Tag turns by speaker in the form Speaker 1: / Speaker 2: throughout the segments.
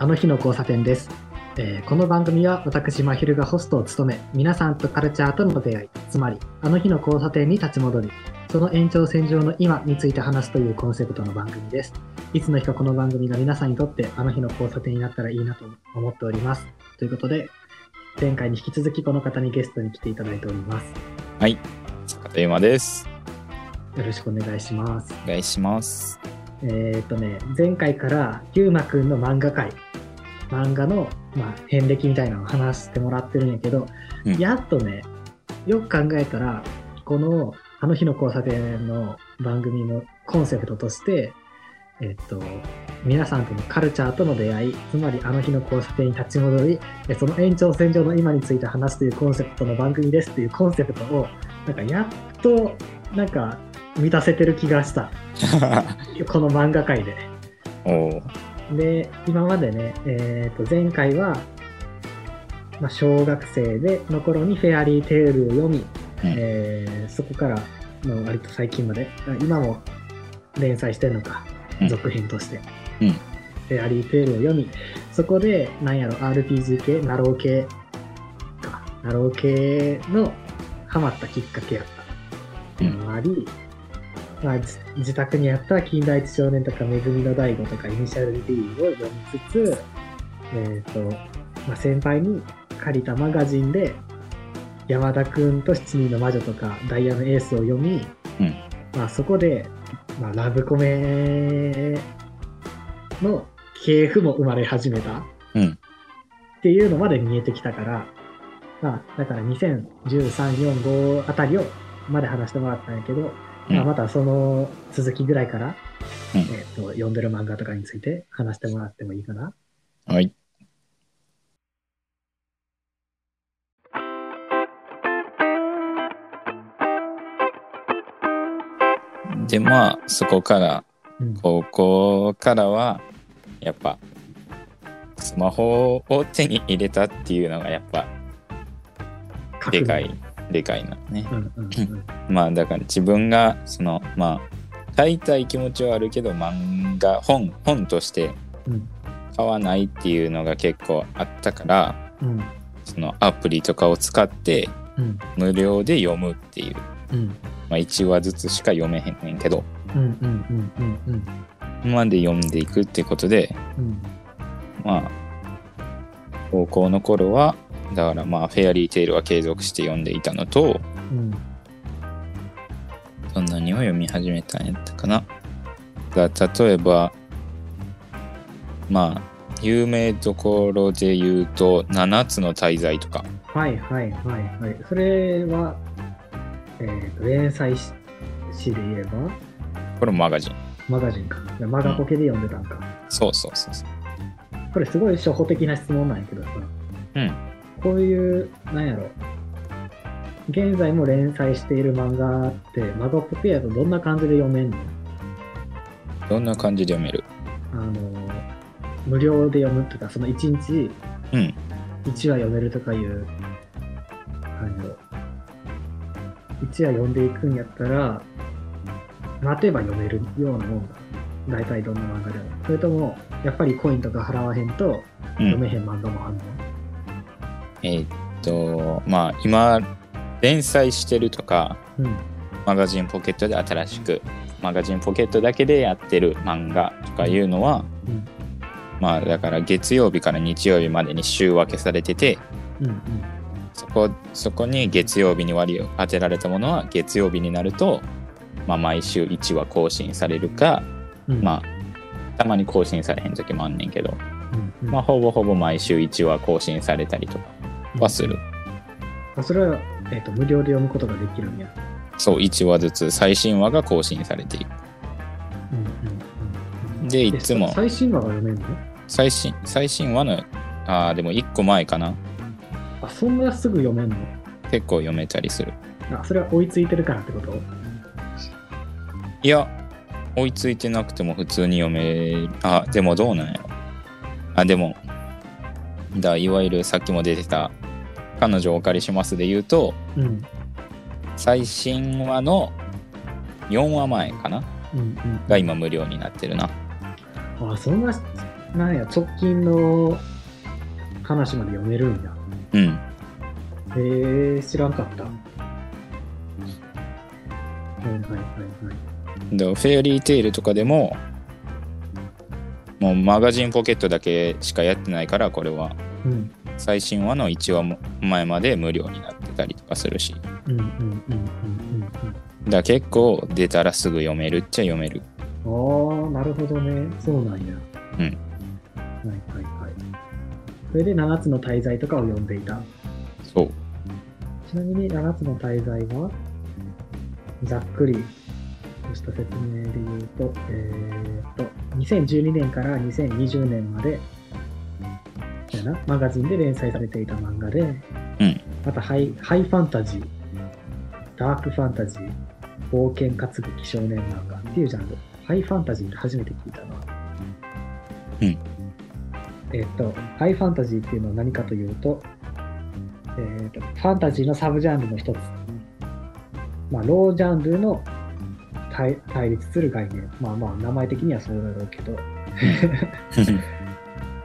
Speaker 1: あの日の交差点です、えーこの番組は私まひるがホストを務め皆さんとカルチャーとの出会いつまりあの日の交差点に立ち戻りその延長線上の今について話すというコンセプトの番組です。いつの日かこの番組が皆さんにとってあの日の交差点になったらいいなと思っております。ということで前回に引き続きこの方にゲストに来ていただいております。
Speaker 2: はい、坂田山です。
Speaker 1: よろしくお願いします。
Speaker 2: お願いします。
Speaker 1: えーっとね、前回から、ゆうまくんの漫画界、漫画の、まあ、遍歴みたいなのを話してもらってるんやけど、
Speaker 2: うん
Speaker 1: やっとね、よく考えたら、この、あの日の交差点の番組のコンセプトとして、えっと、皆さんとのカルチャーとの出会い、つまりあの日の交差点に立ち戻り、えその延長線上の今について話すというコンセプトの番組ですっていうコンセプトを、なんかやっと、なんか満たせてる気がした。この漫画界で。
Speaker 2: おお、
Speaker 1: で、今までね、えーと、前回は、まあ、小学生での頃にフェアリーテールを読み、えーそこから、まあ、割と最近まで、あ今も連載してるのか
Speaker 2: う、ん。
Speaker 1: 続編として。
Speaker 2: うん。
Speaker 1: フェアリーテールを読み、そこで、なんやろ、RPG 系、なろう系か、ナロー系のハマったきっかけやったっていうのもあり、まあ、じ自宅にあった近代一少年とか、めぐみの大悟とか、イニシャル D を読みつつ、えっ、と、まあ、先輩に借りたマガジンで、山田くんと七人の魔女とか、ダイヤのエースを読み、
Speaker 2: うん。
Speaker 1: まあ、そこで、まあ、ラブコメの系譜も生まれ始めた。
Speaker 2: うん、
Speaker 1: っていうのまで見えてきたから、まあ、だから2013、4、5あたりをまで話してもらったんやけど、
Speaker 2: うん。
Speaker 1: まあ、またその続きぐらいから、
Speaker 2: うん。
Speaker 1: えっと読んでる漫画とかについて話してもらってもいいかな。
Speaker 2: はい。で、まあ、そこから、
Speaker 1: うん。
Speaker 2: 高校からは、やっぱ、スマホを手に入れたっていうのが、やっぱ、でかい、でかいなね。
Speaker 1: うんうんうん。
Speaker 2: まあだから自分がそのまあ買いたい気持ちはあるけど漫画本本として
Speaker 1: うん。
Speaker 2: 買わないっていうのが結構あったから
Speaker 1: うん。
Speaker 2: そのアプリとかを使って
Speaker 1: うん。
Speaker 2: 無料で読むっていう、
Speaker 1: うん。
Speaker 2: まあ、1話ずつしか読めへんねんけど。
Speaker 1: うんうんうんうんうん。
Speaker 2: まで読んでいくってことで
Speaker 1: うん。
Speaker 2: まあ高校の頃はだからまあフェアリーテイルは継続して読んでいたのと
Speaker 1: うん
Speaker 2: そんなにを読み始めたんやったかな。だ例えば、まあ、有名どころで言うと、7つの大罪とか、
Speaker 1: はいはいはいはい。それは、えーと連載誌誌で言えば、
Speaker 2: これもマガジン。
Speaker 1: マガジンか。マガポケで読んでたんか。
Speaker 2: そうそうそうそう。
Speaker 1: これすごい初歩的な質問なんやけどさ、
Speaker 2: うん。
Speaker 1: こういう、なんやろ、現在も連載している漫画って、マガポケやとどんな感じで読めんの？
Speaker 2: どんな感じで読める？
Speaker 1: あの、無料で読むとか、その1日
Speaker 2: うん。
Speaker 1: 1話読めるとかいう、なんやろ、1話読んでいくんやったら、待てば読めるようなもんだ。大体どんな漫画でも。それとも、やっぱりコインとか払わへんと
Speaker 2: うん。
Speaker 1: 読めへん漫画もあるの、
Speaker 2: えーっと、まあ、今、連載してるとか、
Speaker 1: うん、
Speaker 2: マガジンポケットで新しく、マガジンポケットだけでやってる漫画とかいうのは、
Speaker 1: うん、
Speaker 2: まあ、だから月曜日から日曜日までに週分けされてて、
Speaker 1: うん、
Speaker 2: そこそこに月曜日に割り当てられたものは月曜日になると、まあ、毎週1話更新されるか、
Speaker 1: うん。うん、
Speaker 2: まあたまに更新されへん時もあんねんけど、
Speaker 1: うん、うん。
Speaker 2: まあ、ほぼほぼ毎週1話更新されたりとかはする、
Speaker 1: あそれは、えっと無料で読むことができるんや。
Speaker 2: そう1話ずつ最新話が更新されていく。
Speaker 1: うんうんうん、
Speaker 2: でいつも。
Speaker 1: え最新話が読めるの？
Speaker 2: 最新最新話のあーでも1個前かな。
Speaker 1: あ、そんなすぐ読めんの？
Speaker 2: 結構読めたりする。
Speaker 1: あ、それは追いついてるからってこと？
Speaker 2: いや追いついてなくても普通に読める。あでもどうなんやろ。あでもだいわゆるさっきも出てた彼女をお借りしますで言うと
Speaker 1: うん。
Speaker 2: 最新話の4話前かな？
Speaker 1: うんうん。
Speaker 2: が今無料になってるな
Speaker 1: あ、そんななんや、直近の話まで読めるんや。
Speaker 2: うん。
Speaker 1: へえー、知らんかった。はいはいはいはい。
Speaker 2: でフェアリーテイルとかでももうマガジンポケットだけしかやってないからこれは
Speaker 1: うん。
Speaker 2: 最新話の1話も前まで無料になってたりとかするし
Speaker 1: うんうんうんうん
Speaker 2: だから結構出たらすぐ読めるっちゃ読める
Speaker 1: うん。ああ、なるほどね。そうなんや。
Speaker 2: うん
Speaker 1: はいはいはい。それで7つの大罪とかを読んでいた。
Speaker 2: そう
Speaker 1: ちなみに7つの大罪は、ざっくりとした説明で言うと、えー、と、2012年から2020年まで、やな、マガジンで連載されていた漫画で、
Speaker 2: うん
Speaker 1: またハイハイファンタジー、ダークファンタジー、冒険活劇少年漫画っていうジャンル。ハイファンタジーって初めて聞いたな。
Speaker 2: うん。
Speaker 1: えっ、と、ハイファンタジーっていうのは何かというと、えっ、と、ファンタジーのサブジャンルの一つ。まあ、ロージャンルの対対立する概念。まあまあ、名前的にはそうだろうけど、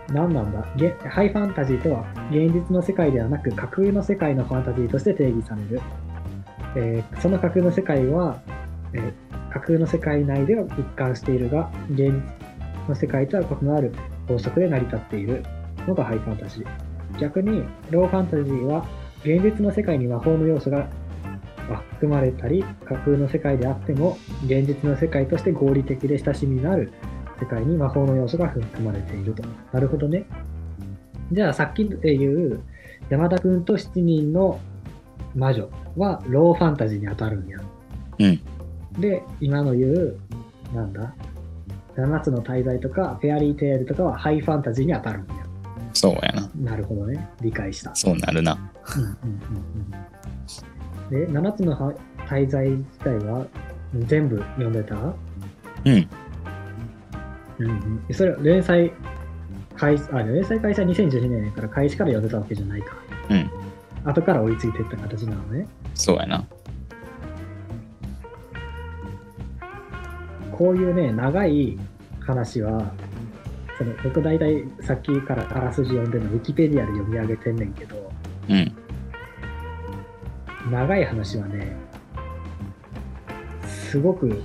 Speaker 1: 何なんだ？げハイファンタジーとは現実の世界ではなく架空の世界のファンタジーとして定義される、えーその架空の世界は、えー架空の世界内では一貫しているが現実の世界とは異なる法則で成り立っている。のがハイファンタジー。逆にローファンタジーは現実の世界に魔法の要素が含まれたり架空の世界であっても現実の世界として合理的で親しみのある世界に魔法の要素が含まれていると。なるほどね。じゃあさっきで言う山田君と7人の魔女はローファンタジーに当たるんや。
Speaker 2: うん
Speaker 1: で、今の言う、なんだ、7つの大罪とかフェアリーテールとかはハイファンタジーに当たるんや。
Speaker 2: そうやな
Speaker 1: なるほどね。理解した。
Speaker 2: そうなるな
Speaker 1: うんうんうんうん。で、7つのは大罪自体は全部読んでた？
Speaker 2: うん
Speaker 1: うんうん。それは連載開始、あ、連載開始は2012年やから開始から読んでたわけじゃないか。
Speaker 2: うん
Speaker 1: 後から追いついていった形なのね。
Speaker 2: そうやな
Speaker 1: こういうね、長い話は、その僕大体さっきからあらすじ読んでるのウィキペディアで読み上げてんねんけど、
Speaker 2: うん
Speaker 1: 長い話はね、すごく、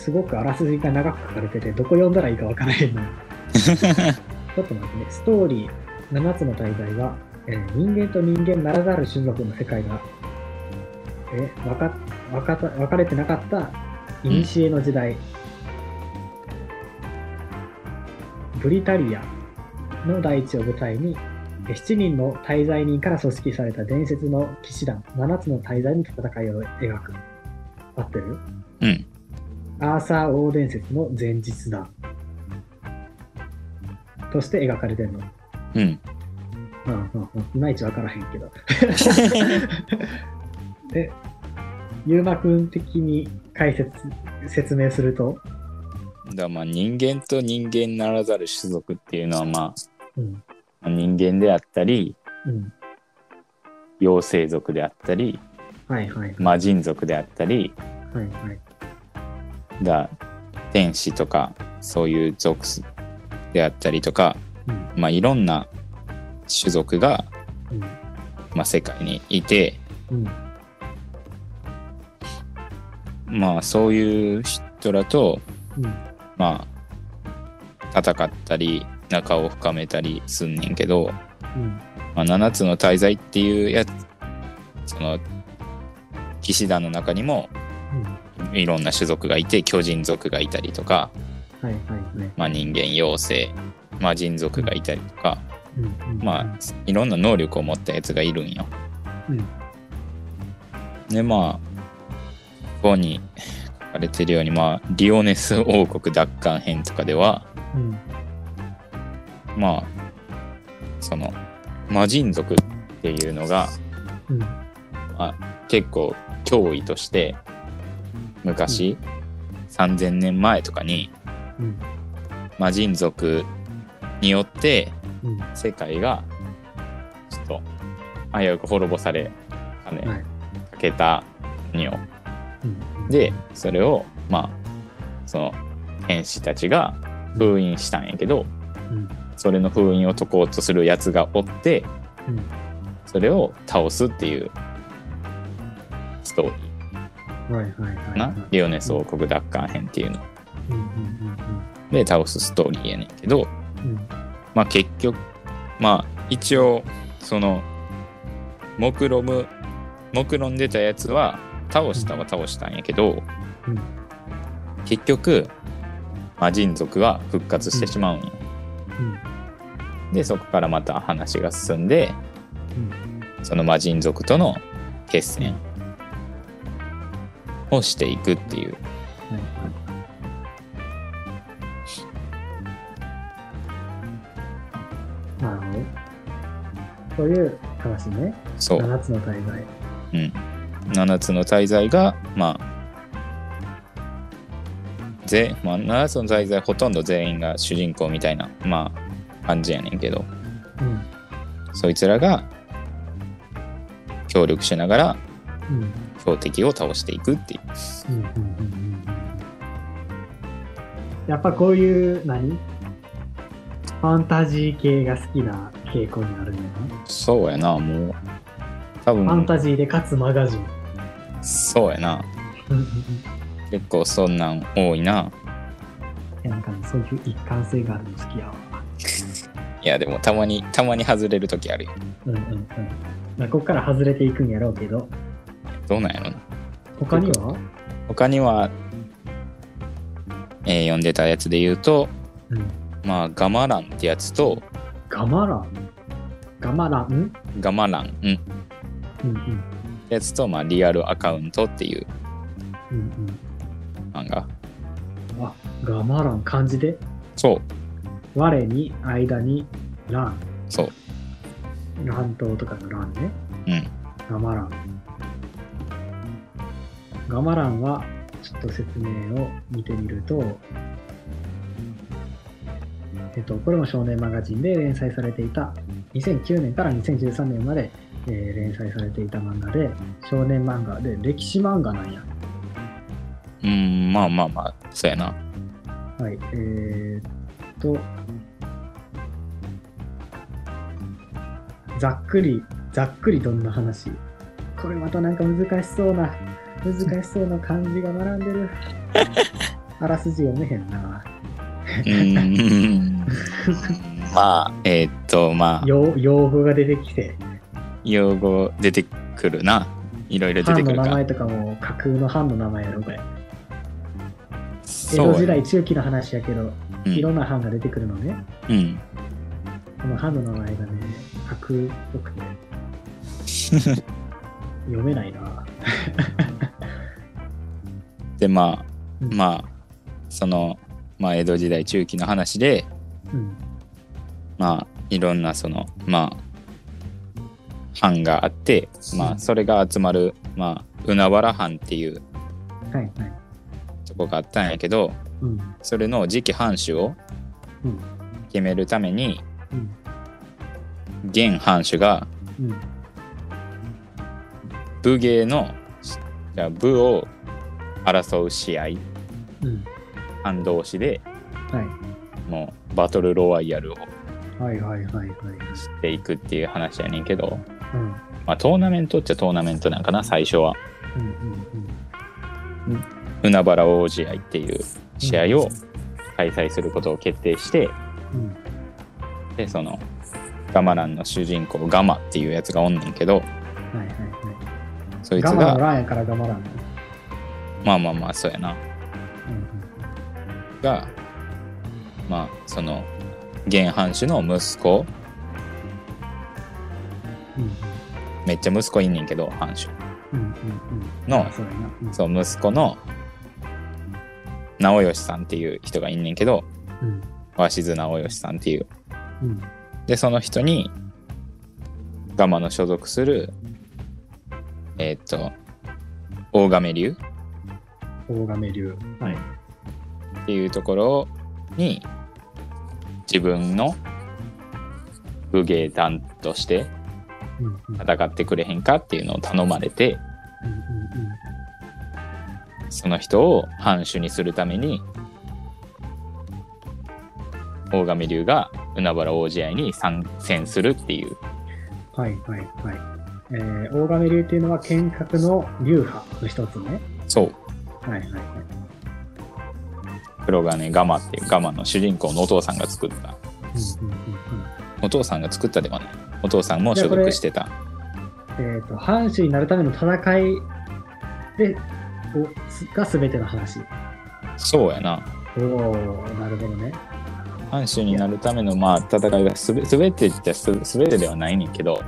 Speaker 1: すごくあらすじが長く書かれてて、どこ読んだらいいかわからへんのよ。ちょっと待ってね、ストーリー7つの大罪は、えー人間と人間ならざる種族の世界が、え、わか、わかた、分かれてなかった、古の時代、ブリタリアの大地を舞台に、え7人の大罪人から組織された伝説の騎士団、7つの大罪の戦いを描く。合ってる？
Speaker 2: うん
Speaker 1: アーサー王伝説の前日談として描かれてるの。
Speaker 2: うん。
Speaker 1: うんうんうん、いまいちわからへんけど。で、ゆうまくん的に解説、説明すると、
Speaker 2: だまあ人間と人間ならざる種族っていうのはま
Speaker 1: うん、
Speaker 2: あ人間であったり
Speaker 1: うん、
Speaker 2: 妖精族であったり
Speaker 1: はいはい、
Speaker 2: 魔人族であったり
Speaker 1: はいはい、
Speaker 2: だ天使とかそういう属であったりとか
Speaker 1: うん、
Speaker 2: まあいろんな種族が、
Speaker 1: うん、
Speaker 2: まあ、世界にいて
Speaker 1: うん、
Speaker 2: まあそういう人らと
Speaker 1: うん、
Speaker 2: まあ戦ったり仲を深めたりすんねんけど、
Speaker 1: うん、
Speaker 2: まあ、7つの大罪っていうやつその騎士団の中にも
Speaker 1: うん、
Speaker 2: いろんな種族がいて巨人族がいたりとか、
Speaker 1: はいはいはい、
Speaker 2: まあ、人間妖精魔人族がいたりとか、
Speaker 1: うん、うん、
Speaker 2: まあいろんな能力を持ったやつがいるんよ。
Speaker 1: うん、
Speaker 2: でまあここに書かれてるようにまあリオネス王国奪還編とかでは
Speaker 1: うん、
Speaker 2: まあその魔人族っていうのが、
Speaker 1: うん、
Speaker 2: まあ、結構脅威として昔、3000年前とかに
Speaker 1: うん、
Speaker 2: 魔人族によって
Speaker 1: うん、
Speaker 2: 世界がちょっと危うく滅ぼされかね
Speaker 1: はい、
Speaker 2: かけたによ。
Speaker 1: うん、
Speaker 2: でそれをまあその天使たちが封印したんやけど
Speaker 1: うん。
Speaker 2: それの封印を解こうとするやつがおって
Speaker 1: うん。
Speaker 2: それを倒すっていうストーリ
Speaker 1: はいはいはい、
Speaker 2: ーな、リオネス王国奪還編っていうの。
Speaker 1: うんうん
Speaker 2: で倒すストーリーやねんけど
Speaker 1: うん。うん。
Speaker 2: まあ結局まあ一応その目論む目論んでたやつは倒したは倒したんやけど、
Speaker 1: うん。
Speaker 2: 結局魔人族は復活してしまうんよ、
Speaker 1: うん。
Speaker 2: でそこからまた話が進んで
Speaker 1: うん。
Speaker 2: その魔人族との決戦をしていくっていう。
Speaker 1: なるほど。そういう話ね。
Speaker 2: そう、
Speaker 1: 7つの大罪。
Speaker 2: うん、7つの大罪がまあぜ、まあ、7つの大罪ほとんど全員が主人公みたいなまあ感じやねんけど
Speaker 1: うん。
Speaker 2: そいつらが協力しながら
Speaker 1: うん。
Speaker 2: 標的を倒していくっていう。
Speaker 1: うんうんうんうん。うんやっぱこういう何？ファンタジー系が好きな傾向になるんだよな。
Speaker 2: そうやなもう。多
Speaker 1: ファン
Speaker 2: 分
Speaker 1: タジーでかつマガジン。
Speaker 2: そうやな。結構そんなん多いな。い
Speaker 1: やなんかね、そういう一貫性があるの好きやわ。
Speaker 2: いやでもたまにたまに外れる時あるよ。
Speaker 1: うんうんうん。まあ、ここから外れていくんやろうけど、
Speaker 2: どうなんやろな
Speaker 1: 他には？
Speaker 2: 他には、えー読んでたやつで言うと
Speaker 1: うん。
Speaker 2: まあガマランってやつと
Speaker 1: ガマラン？ガマラン？
Speaker 2: ガマラン、うん、
Speaker 1: うんうん。
Speaker 2: やつと、まあ、リアルアカウントっていう
Speaker 1: うん
Speaker 2: 漫画
Speaker 1: うん。あ、ガマラン漢字で？
Speaker 2: そう
Speaker 1: 我に間にラン。
Speaker 2: そう
Speaker 1: 乱闘とかのランね。
Speaker 2: うん
Speaker 1: ガマラン。ガマランは、ちょっと説明を見てみると、えっと、これも少年マガジンで連載されていた、2009年から2013年まで、えー連載されていた漫画で、少年漫画で歴史漫画なんや。
Speaker 2: うんまあまあまあそうやな。
Speaker 1: はい、えーっと、ざっくり、ざっくりどんな話。これまたなんか難しそうな、難しそうな漢字が並んでる。あらすじ読めへんな。
Speaker 2: うーんまあえーっとまあ
Speaker 1: 用用語が出てきて、
Speaker 2: 用語出てくるないろいろ出てくるか
Speaker 1: 名前とかも架空の藩の名前やろ、これ。江戸時代中期の話やけど、
Speaker 2: うん
Speaker 1: いろんな藩が出てくるのね。
Speaker 2: うん
Speaker 1: この藩の名前がね、架空っぽくて、読めないな。
Speaker 2: でま
Speaker 1: うん
Speaker 2: あまあそのまあ江戸時代中期の話で
Speaker 1: うん。
Speaker 2: まあいろんなそのまあ藩があってまあそれが集まるまあ海原藩っていう。とこがあったんやけど
Speaker 1: うん。
Speaker 2: それの次期藩主を
Speaker 1: うん。
Speaker 2: 決めるために
Speaker 1: うん。
Speaker 2: 現藩主が
Speaker 1: うん。
Speaker 2: 武芸のじゃあ武を争う試合
Speaker 1: うん。
Speaker 2: 藩同士で
Speaker 1: はい。
Speaker 2: もうバトルロワイヤルを。していくっていう話やねんけど、
Speaker 1: うん。
Speaker 2: まあ、トーナメントっちゃトーナメントなんかな最初は
Speaker 1: うんうん
Speaker 2: 海原大試合っていう試合を開催することを決定して、
Speaker 1: うん。うん。
Speaker 2: でそのガマランの主人公ガマっていうやつがおんねんけど
Speaker 1: はいはいはい。
Speaker 2: そいつ
Speaker 1: ガマラーやからガマランだ。
Speaker 2: まあまあまあそうやな
Speaker 1: うん
Speaker 2: がまあその現藩主の息子
Speaker 1: うん。うん
Speaker 2: めっちゃ息子いんねんけど藩主
Speaker 1: うん。うんうん
Speaker 2: の
Speaker 1: うん。そう
Speaker 2: 息子の直義さんっていう人がいんねんけど
Speaker 1: うん。
Speaker 2: 鷲津直義さんっていう
Speaker 1: うん。
Speaker 2: でその人にガマの所属するえーっと大亀流
Speaker 1: 大亀流。はい。
Speaker 2: っていうところに自分の武芸団として戦ってくれへんかっていうのを頼まれて。その人を藩主にするために大亀流が海原大試合に参戦するっていう。
Speaker 1: はいはいはい。えー、大亀流っていうのは剣客の流派の一つね。
Speaker 2: そう。
Speaker 1: はいはいはい。
Speaker 2: 黒金ガマっていうガマの主人公のお父さんが作った。
Speaker 1: うんうんうん
Speaker 2: お父さんが作ったではない。お父さんも所属してた。
Speaker 1: うん、えっ、と、藩主になるための戦いで、が全ての話。
Speaker 2: そうやな。
Speaker 1: おおなるほどね。
Speaker 2: 藩主になるためのまあ戦いがすべ全てっちゃす全てではないねんけど、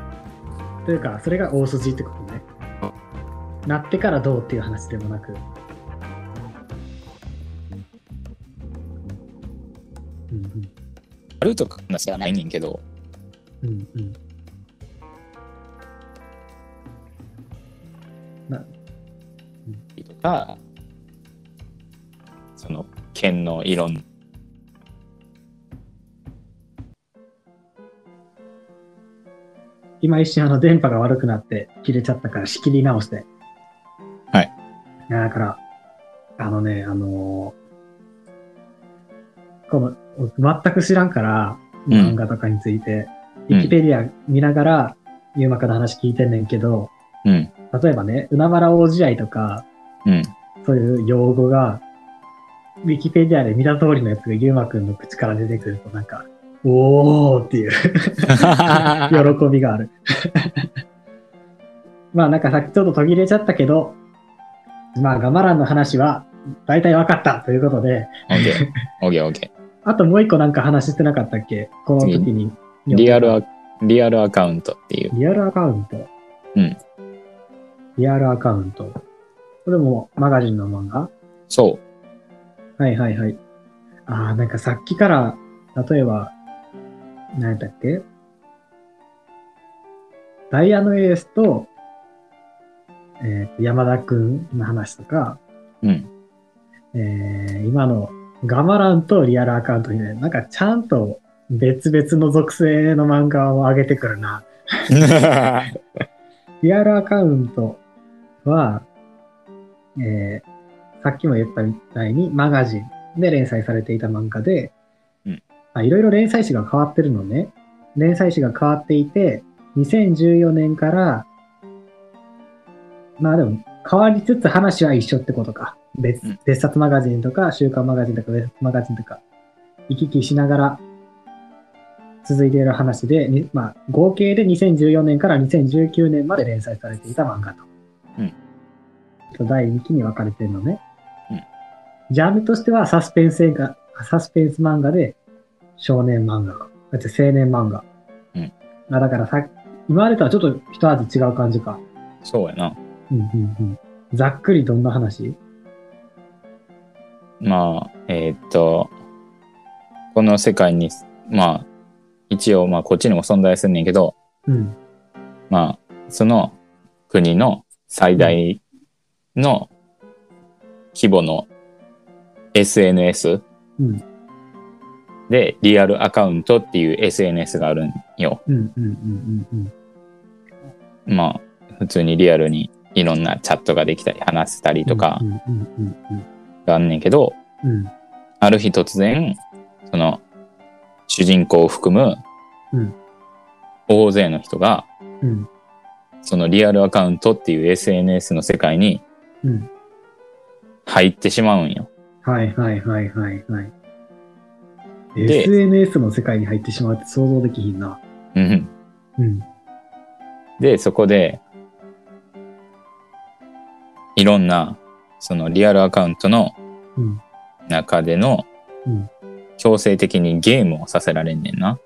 Speaker 1: というか、それが大筋ってことね。なってからどうっていう話でもなく。
Speaker 2: あるとか話はないねんけど、
Speaker 1: うんうんうん。な、
Speaker 2: とか、その剣のいろん
Speaker 1: 今一瞬あの電波が悪くなって切れちゃったから仕切り直して。
Speaker 2: はい。
Speaker 1: だから、あのね、あのーこの、全く知らんから、
Speaker 2: うん。
Speaker 1: 漫画とかについて、ウィキペディア見ながら、ユーマカの話聞いてんねんけど、
Speaker 2: うん、
Speaker 1: 例えばね、海原大試合とか、
Speaker 2: うん、
Speaker 1: そういう用語が、ウィキペディアで見た通りのやつがユーマくんの口から出てくるとなんか、おーっていう。喜びがある。まあなんかさっきちょっと途切れちゃったけど、まあガマランの話は大体分かったということで、
Speaker 2: オッケー、オッケー、オッケ
Speaker 1: あともう一個なんか話してなかったっけ？この時に。
Speaker 2: ー。リアルア、リアルアカウントっていう。
Speaker 1: リアルアカウント？
Speaker 2: うん。
Speaker 1: リアルアカウント。これもマガジンの漫画？
Speaker 2: そ
Speaker 1: はいはいはい。ああ、なんかさっきから、例えば、何やったっけ？ダイヤのエースと、えーと山田くんの話とか、
Speaker 2: う。うん。
Speaker 1: えー今のガマランとリアルアカウントにね、なんかちゃんと別々の属性の漫画を上げてくるな。リアルアカウントは、えーさっきも言ったみたいにマガジンで連載されていた漫画で、いろいろ連載誌が変わってるのね。連載誌が変わっていて、2014年から、まあでも変わりつつ話は一緒ってことか。別
Speaker 2: うん
Speaker 1: 別冊マガジンとか、週刊マガジンとか、別冊マガジンとか、行き来しながら続いている話で、にまあ、合計で2014年から2019年まで連載されていた漫画と。
Speaker 2: うん
Speaker 1: と第2期に分かれてるのね。
Speaker 2: うん
Speaker 1: ジャンルとしてはサスペンス映画、サスペンス漫画で少年漫画。だって青年漫画。
Speaker 2: うん
Speaker 1: あだからさ、今までとはちょっと一味違う感じか。
Speaker 2: そうやな。
Speaker 1: うんうんうん。ざっくりどんな話？
Speaker 2: まあ、えーっと、この世界に、まあ、一応、まあ、こっちにも存在すんねんけど、
Speaker 1: うん。
Speaker 2: まあ、その国の最大の規模の SNS
Speaker 1: うん。
Speaker 2: で、リアルアカウントっていう SNS があるんよ。まあ、普通にリアルにいろんなチャットができたり話せたりとかがあんねんけど、
Speaker 1: うん。うん。
Speaker 2: ある日突然、その、主人公を含む
Speaker 1: うん、
Speaker 2: 大勢の人が、
Speaker 1: うん。
Speaker 2: そのリアルアカウントっていう SNS の世界に
Speaker 1: うん。
Speaker 2: 入ってしまうんよ。
Speaker 1: はいはいはいはいはい。
Speaker 2: で
Speaker 1: SNS の世界に入ってしまうって想像できひんな。
Speaker 2: うん。
Speaker 1: うん。
Speaker 2: で、そこで、いろんな、そのリアルアカウントの
Speaker 1: うん。
Speaker 2: 中での
Speaker 1: うん、
Speaker 2: 強制的にゲームをさせられんねんな。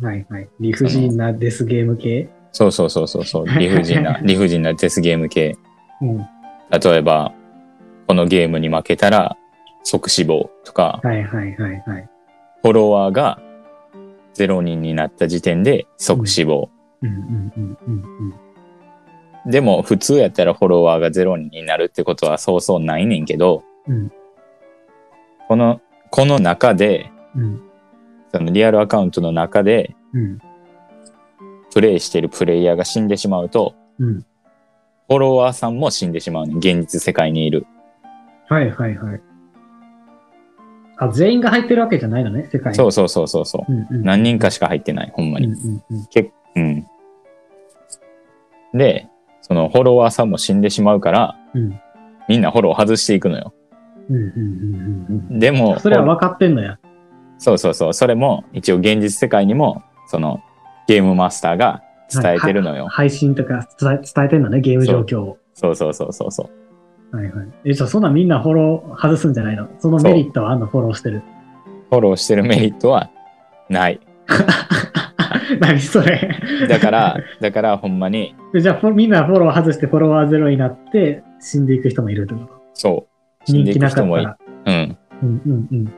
Speaker 1: はいはい。理不尽なデスゲーム系？
Speaker 2: そうそうそうそうそう、理不尽な、理不尽なデスゲーム系。
Speaker 1: うん。
Speaker 2: 例えば、このゲームに負けたら即死亡とか、
Speaker 1: はいはいはいはい。
Speaker 2: フォロワーが0人になった時点で即死亡。
Speaker 1: うんうんうんうんうん。
Speaker 2: でも普通やったらフォロワーが0人になるってことはそうそうないねんけど、
Speaker 1: うん
Speaker 2: この、この中で、
Speaker 1: うん。
Speaker 2: そのリアルアカウントの中で
Speaker 1: うん。
Speaker 2: プレイしてるプレイヤーが死んでしまうと、
Speaker 1: うん。
Speaker 2: フォロワーさんも死んでしまうねん。現実世界にいる。
Speaker 1: はいはいはい。あ、全員が入ってるわけじゃないのね、世界に。
Speaker 2: そうそうそうそうそう。
Speaker 1: うんうん。
Speaker 2: 何人かしか入ってない、ほんまに。
Speaker 1: うんうんうん。
Speaker 2: 結うん。で、そのフォロワーさんも死んでしまうから、
Speaker 1: うん
Speaker 2: みんなフォロー外していくのよ。でも、
Speaker 1: それは分かってんのや。
Speaker 2: そうそうそう、それも一応現実世界にも、そのゲームマスターが伝えてるのよ。
Speaker 1: 配信とか伝え伝えてんのね、ゲーム状況を。
Speaker 2: そうそうそうそうそう。
Speaker 1: はいはい。え、じゃあそんなんみんなフォロー外すんじゃないの？そのメリットはあんの？フォローしてる。
Speaker 2: フォローしてるメリットはない。
Speaker 1: 何それ。
Speaker 2: だから、だからほんまに、
Speaker 1: でじゃあみんなフォロー外してフォロワーゼロになって死んでいく人もいるってこと？
Speaker 2: そう。死んでい
Speaker 1: 人気な
Speaker 2: 人もい
Speaker 1: ったら。
Speaker 2: うん。
Speaker 1: うんうんうん。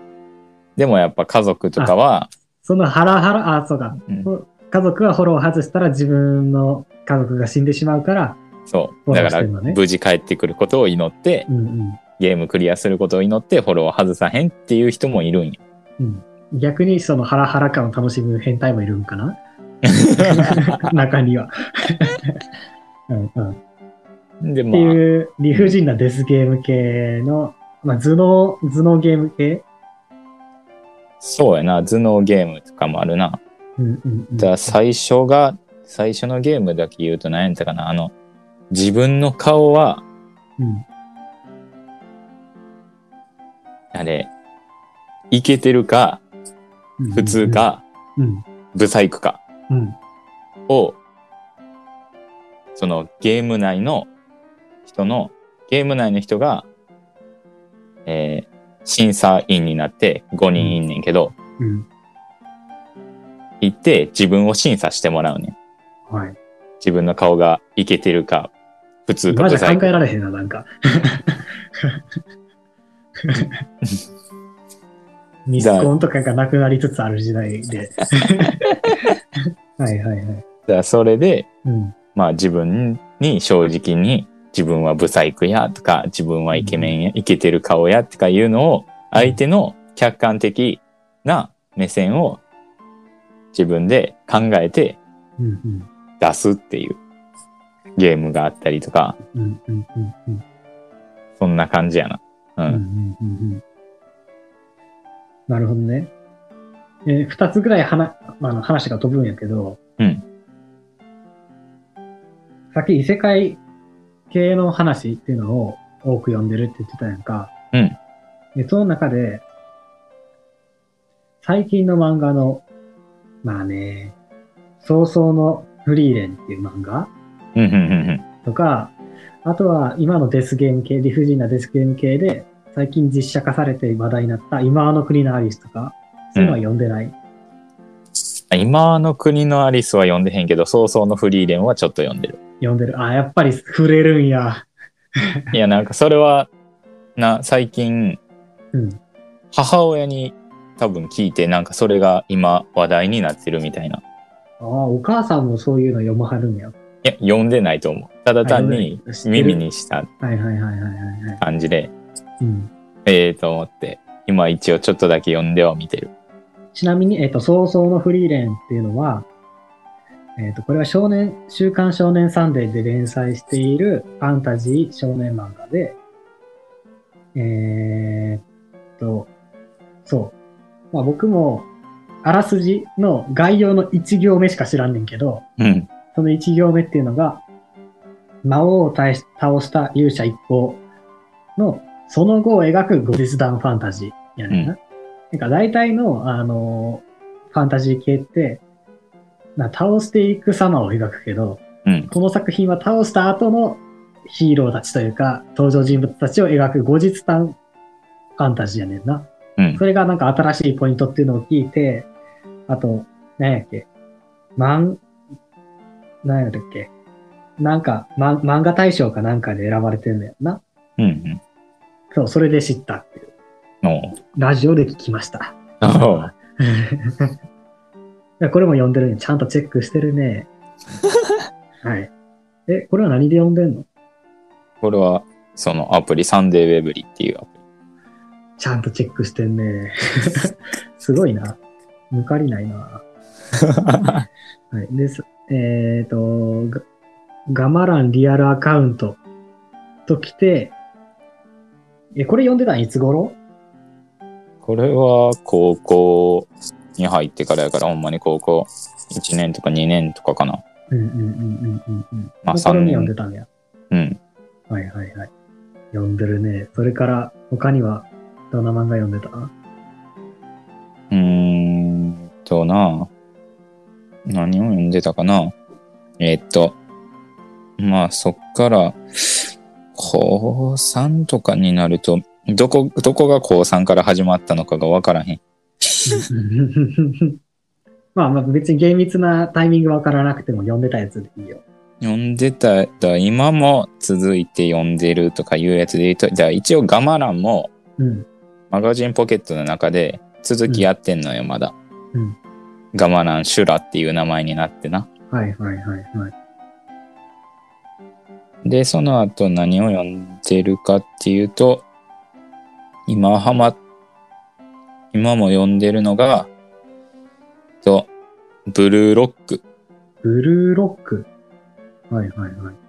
Speaker 2: でもやっぱ家族とかは、
Speaker 1: そのハラハラ、あ、そうか。
Speaker 2: うん
Speaker 1: 家族がフォロー外したら自分の家族が死んでしまうから、
Speaker 2: そう。だから無事帰ってくることを祈って、
Speaker 1: うんうん
Speaker 2: ゲームクリアすることを祈ってフォロー外さへんっていう人もいるんよ。
Speaker 1: うん。逆にそのハラハラ感を楽しむ変態もいるんかな？中には。うんうん、
Speaker 2: で、
Speaker 1: って
Speaker 2: まあ、
Speaker 1: いう理不尽なデスゲーム系の、まあ、頭脳、頭脳ゲーム系？
Speaker 2: そうやな、頭脳ゲームとかもあるな。
Speaker 1: うんうんうん。
Speaker 2: だから最初が、最初のゲームだけ言うと何やったかな、あの、自分の顔は、
Speaker 1: うん。
Speaker 2: あれ、イケてるか、
Speaker 1: うん
Speaker 2: 普通。か、
Speaker 1: うん。
Speaker 2: ブサイクか
Speaker 1: うん。
Speaker 2: を、そのゲーム内の人の、ゲーム内の人が、えー審査員になって5人いんねんけど、
Speaker 1: うん。
Speaker 2: 行って自分を審査してもらうねん。
Speaker 1: はい。
Speaker 2: 自分の顔がイケてるか、普通か
Speaker 1: 今じゃ
Speaker 2: ブサイク
Speaker 1: 考えられへんな、なんか。ミスコンとかがなくなりつつある時代で。はいはいはい。
Speaker 2: だからそれで、
Speaker 1: うん。
Speaker 2: まあ自分に正直に自分はブサイクやとか自分はイケメンや、イケてる顔やとかいうのを相手の客観的な目線を自分で考えて。出すっていうゲームがあったりとか、
Speaker 1: うんうんうんうん。
Speaker 2: そんな感じやな。う。
Speaker 1: うんんうんうんうんなるほどね。えー二つぐらい話あの話が飛ぶんやけど、
Speaker 2: うん。
Speaker 1: さっき異世界系の話っていうのを多く読んでるって言ってたやんか。
Speaker 2: うん。
Speaker 1: で、その中で、最近の漫画の、まあね、早々のフリーレンっていう漫画
Speaker 2: うん、うん、うん
Speaker 1: とか、あとは今のデスゲーム系、理不尽なデスゲーム系で、最近実写化されて話題になった今の国のアリスとか、そういうのは読んでない？
Speaker 2: うん。今の国のアリスは読んでへんけど、早々のフリーレンはちょっと読んでる。
Speaker 1: 読んでる。あ、やっぱり触れるんや。
Speaker 2: いや、なんかそれは、な、最近、
Speaker 1: うん。
Speaker 2: 母親に多分聞いて、なんかそれが今話題になってるみたいな。
Speaker 1: ああ、お母さんもそういうの読まはるんや。
Speaker 2: いや、読んでないと思う。ただ単に耳にした
Speaker 1: はいはいはいはいはいはい。
Speaker 2: 感じで、
Speaker 1: うん。
Speaker 2: ええと思って、今一応ちょっとだけ読んでは見てる。
Speaker 1: ちなみに、えっ、と、早々のフリーレンっていうのは、えっ、と、これは少年、週刊少年サンデーで連載しているファンタジー少年漫画で、えーっと、そう。まあ僕も、あらすじの概要の1行目しか知らんねんけど、
Speaker 2: うん。
Speaker 1: その1行目っていうのが、魔王を倒し倒した勇者一行のその後を描く後日談ファンタジーやねんな。なんか大体の、あのファンタジー系って、な倒していく様を描くけど、
Speaker 2: うん。
Speaker 1: この作品は倒した後のヒーローたちというか、登場人物たちを描く後日談ファンタジーやねんな。
Speaker 2: うん。
Speaker 1: それがなんか新しいポイントっていうのを聞いて、あと、何やっけ、漫、何やったっけ、なんか、ま、漫画大賞かなんかで選ばれてんだよな。
Speaker 2: うん。うん。
Speaker 1: そう、それで知ったっていう。ラジオで聞きました。これも読んでるね。ちゃんとチェックしてるね。はい。え、これは何で読んでんの？
Speaker 2: これは、そのアプリ、サンデーウェブリっていうアプ
Speaker 1: ちゃんとチェックしてんね。すごいな。抜かりないな。
Speaker 2: リ。
Speaker 1: はい。です。えっ、と、ガガマランリアルアカウントと来て、え、これ読んでたんいつ頃？
Speaker 2: これは高校に入ってからやから、ほんまに高校1年とか2年とかかな。
Speaker 1: うんうんうんうんうんうん。
Speaker 2: まあ
Speaker 1: その頃に
Speaker 2: 三年
Speaker 1: 読んでたんや？
Speaker 2: うん。
Speaker 1: はいはいはい。読んでるね。それから他にはどんな漫画読んでた？
Speaker 2: うーんとな、何を読んでたかな？えーっと、まあそっから、高3とかになると、どこ、どこが高3から始まったのかがわからへん。
Speaker 1: まあまあ別に厳密なタイミングわからなくても読んでたやつでいいよ。
Speaker 2: 読んでた、だ今も続いて読んでるとかいうやつで言うと、じゃあ一応ガマランも
Speaker 1: うん。
Speaker 2: マガジンポケットの中で続きやってんのよ、まだ。
Speaker 1: うん
Speaker 2: ガマランシュラっていう名前になってな。
Speaker 1: はいはいはいはい。
Speaker 2: で、その後何を読んでるかっていうと、今はま、今も読んでるのが、と、ブルーロック。
Speaker 1: ブルーロック。はいはいはい。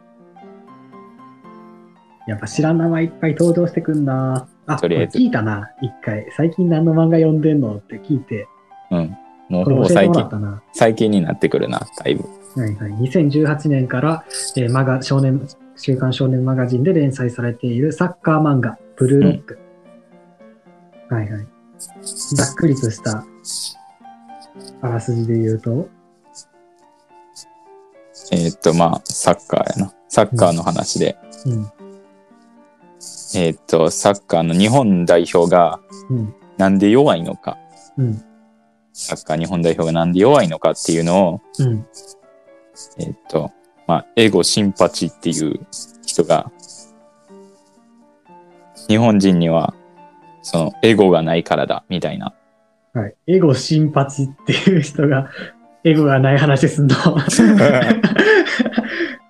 Speaker 1: やっぱ知らん名前いっぱい登場してくんな。あ、
Speaker 2: とりあえず
Speaker 1: 聞いたな、一回。最近何の漫画読んでんのって聞いて、
Speaker 2: うん。もうほぼ最近。最近になってくるな、だいぶ。
Speaker 1: はいはい。2018年から、えーマガ、少年、週刊少年マガジンで連載されているサッカー漫画、ブルーロック。はいはい。ざっくりとした、あらすじで言うと、
Speaker 2: えーっと、まあ、サッカーやな。サッカーの話で。
Speaker 1: うん、
Speaker 2: えーっと、サッカーの日本代表が
Speaker 1: うん、
Speaker 2: なんで弱いのか。
Speaker 1: うん、
Speaker 2: サッカー日本代表がなんで弱いのかっていうのを、
Speaker 1: うん、
Speaker 2: えーっと、まあ、エゴ・シンパチっていう人が、日本人には、その、エゴがないからだ、みたいな。
Speaker 1: はい。エゴシンパチっていう人が、エゴがない話すんの。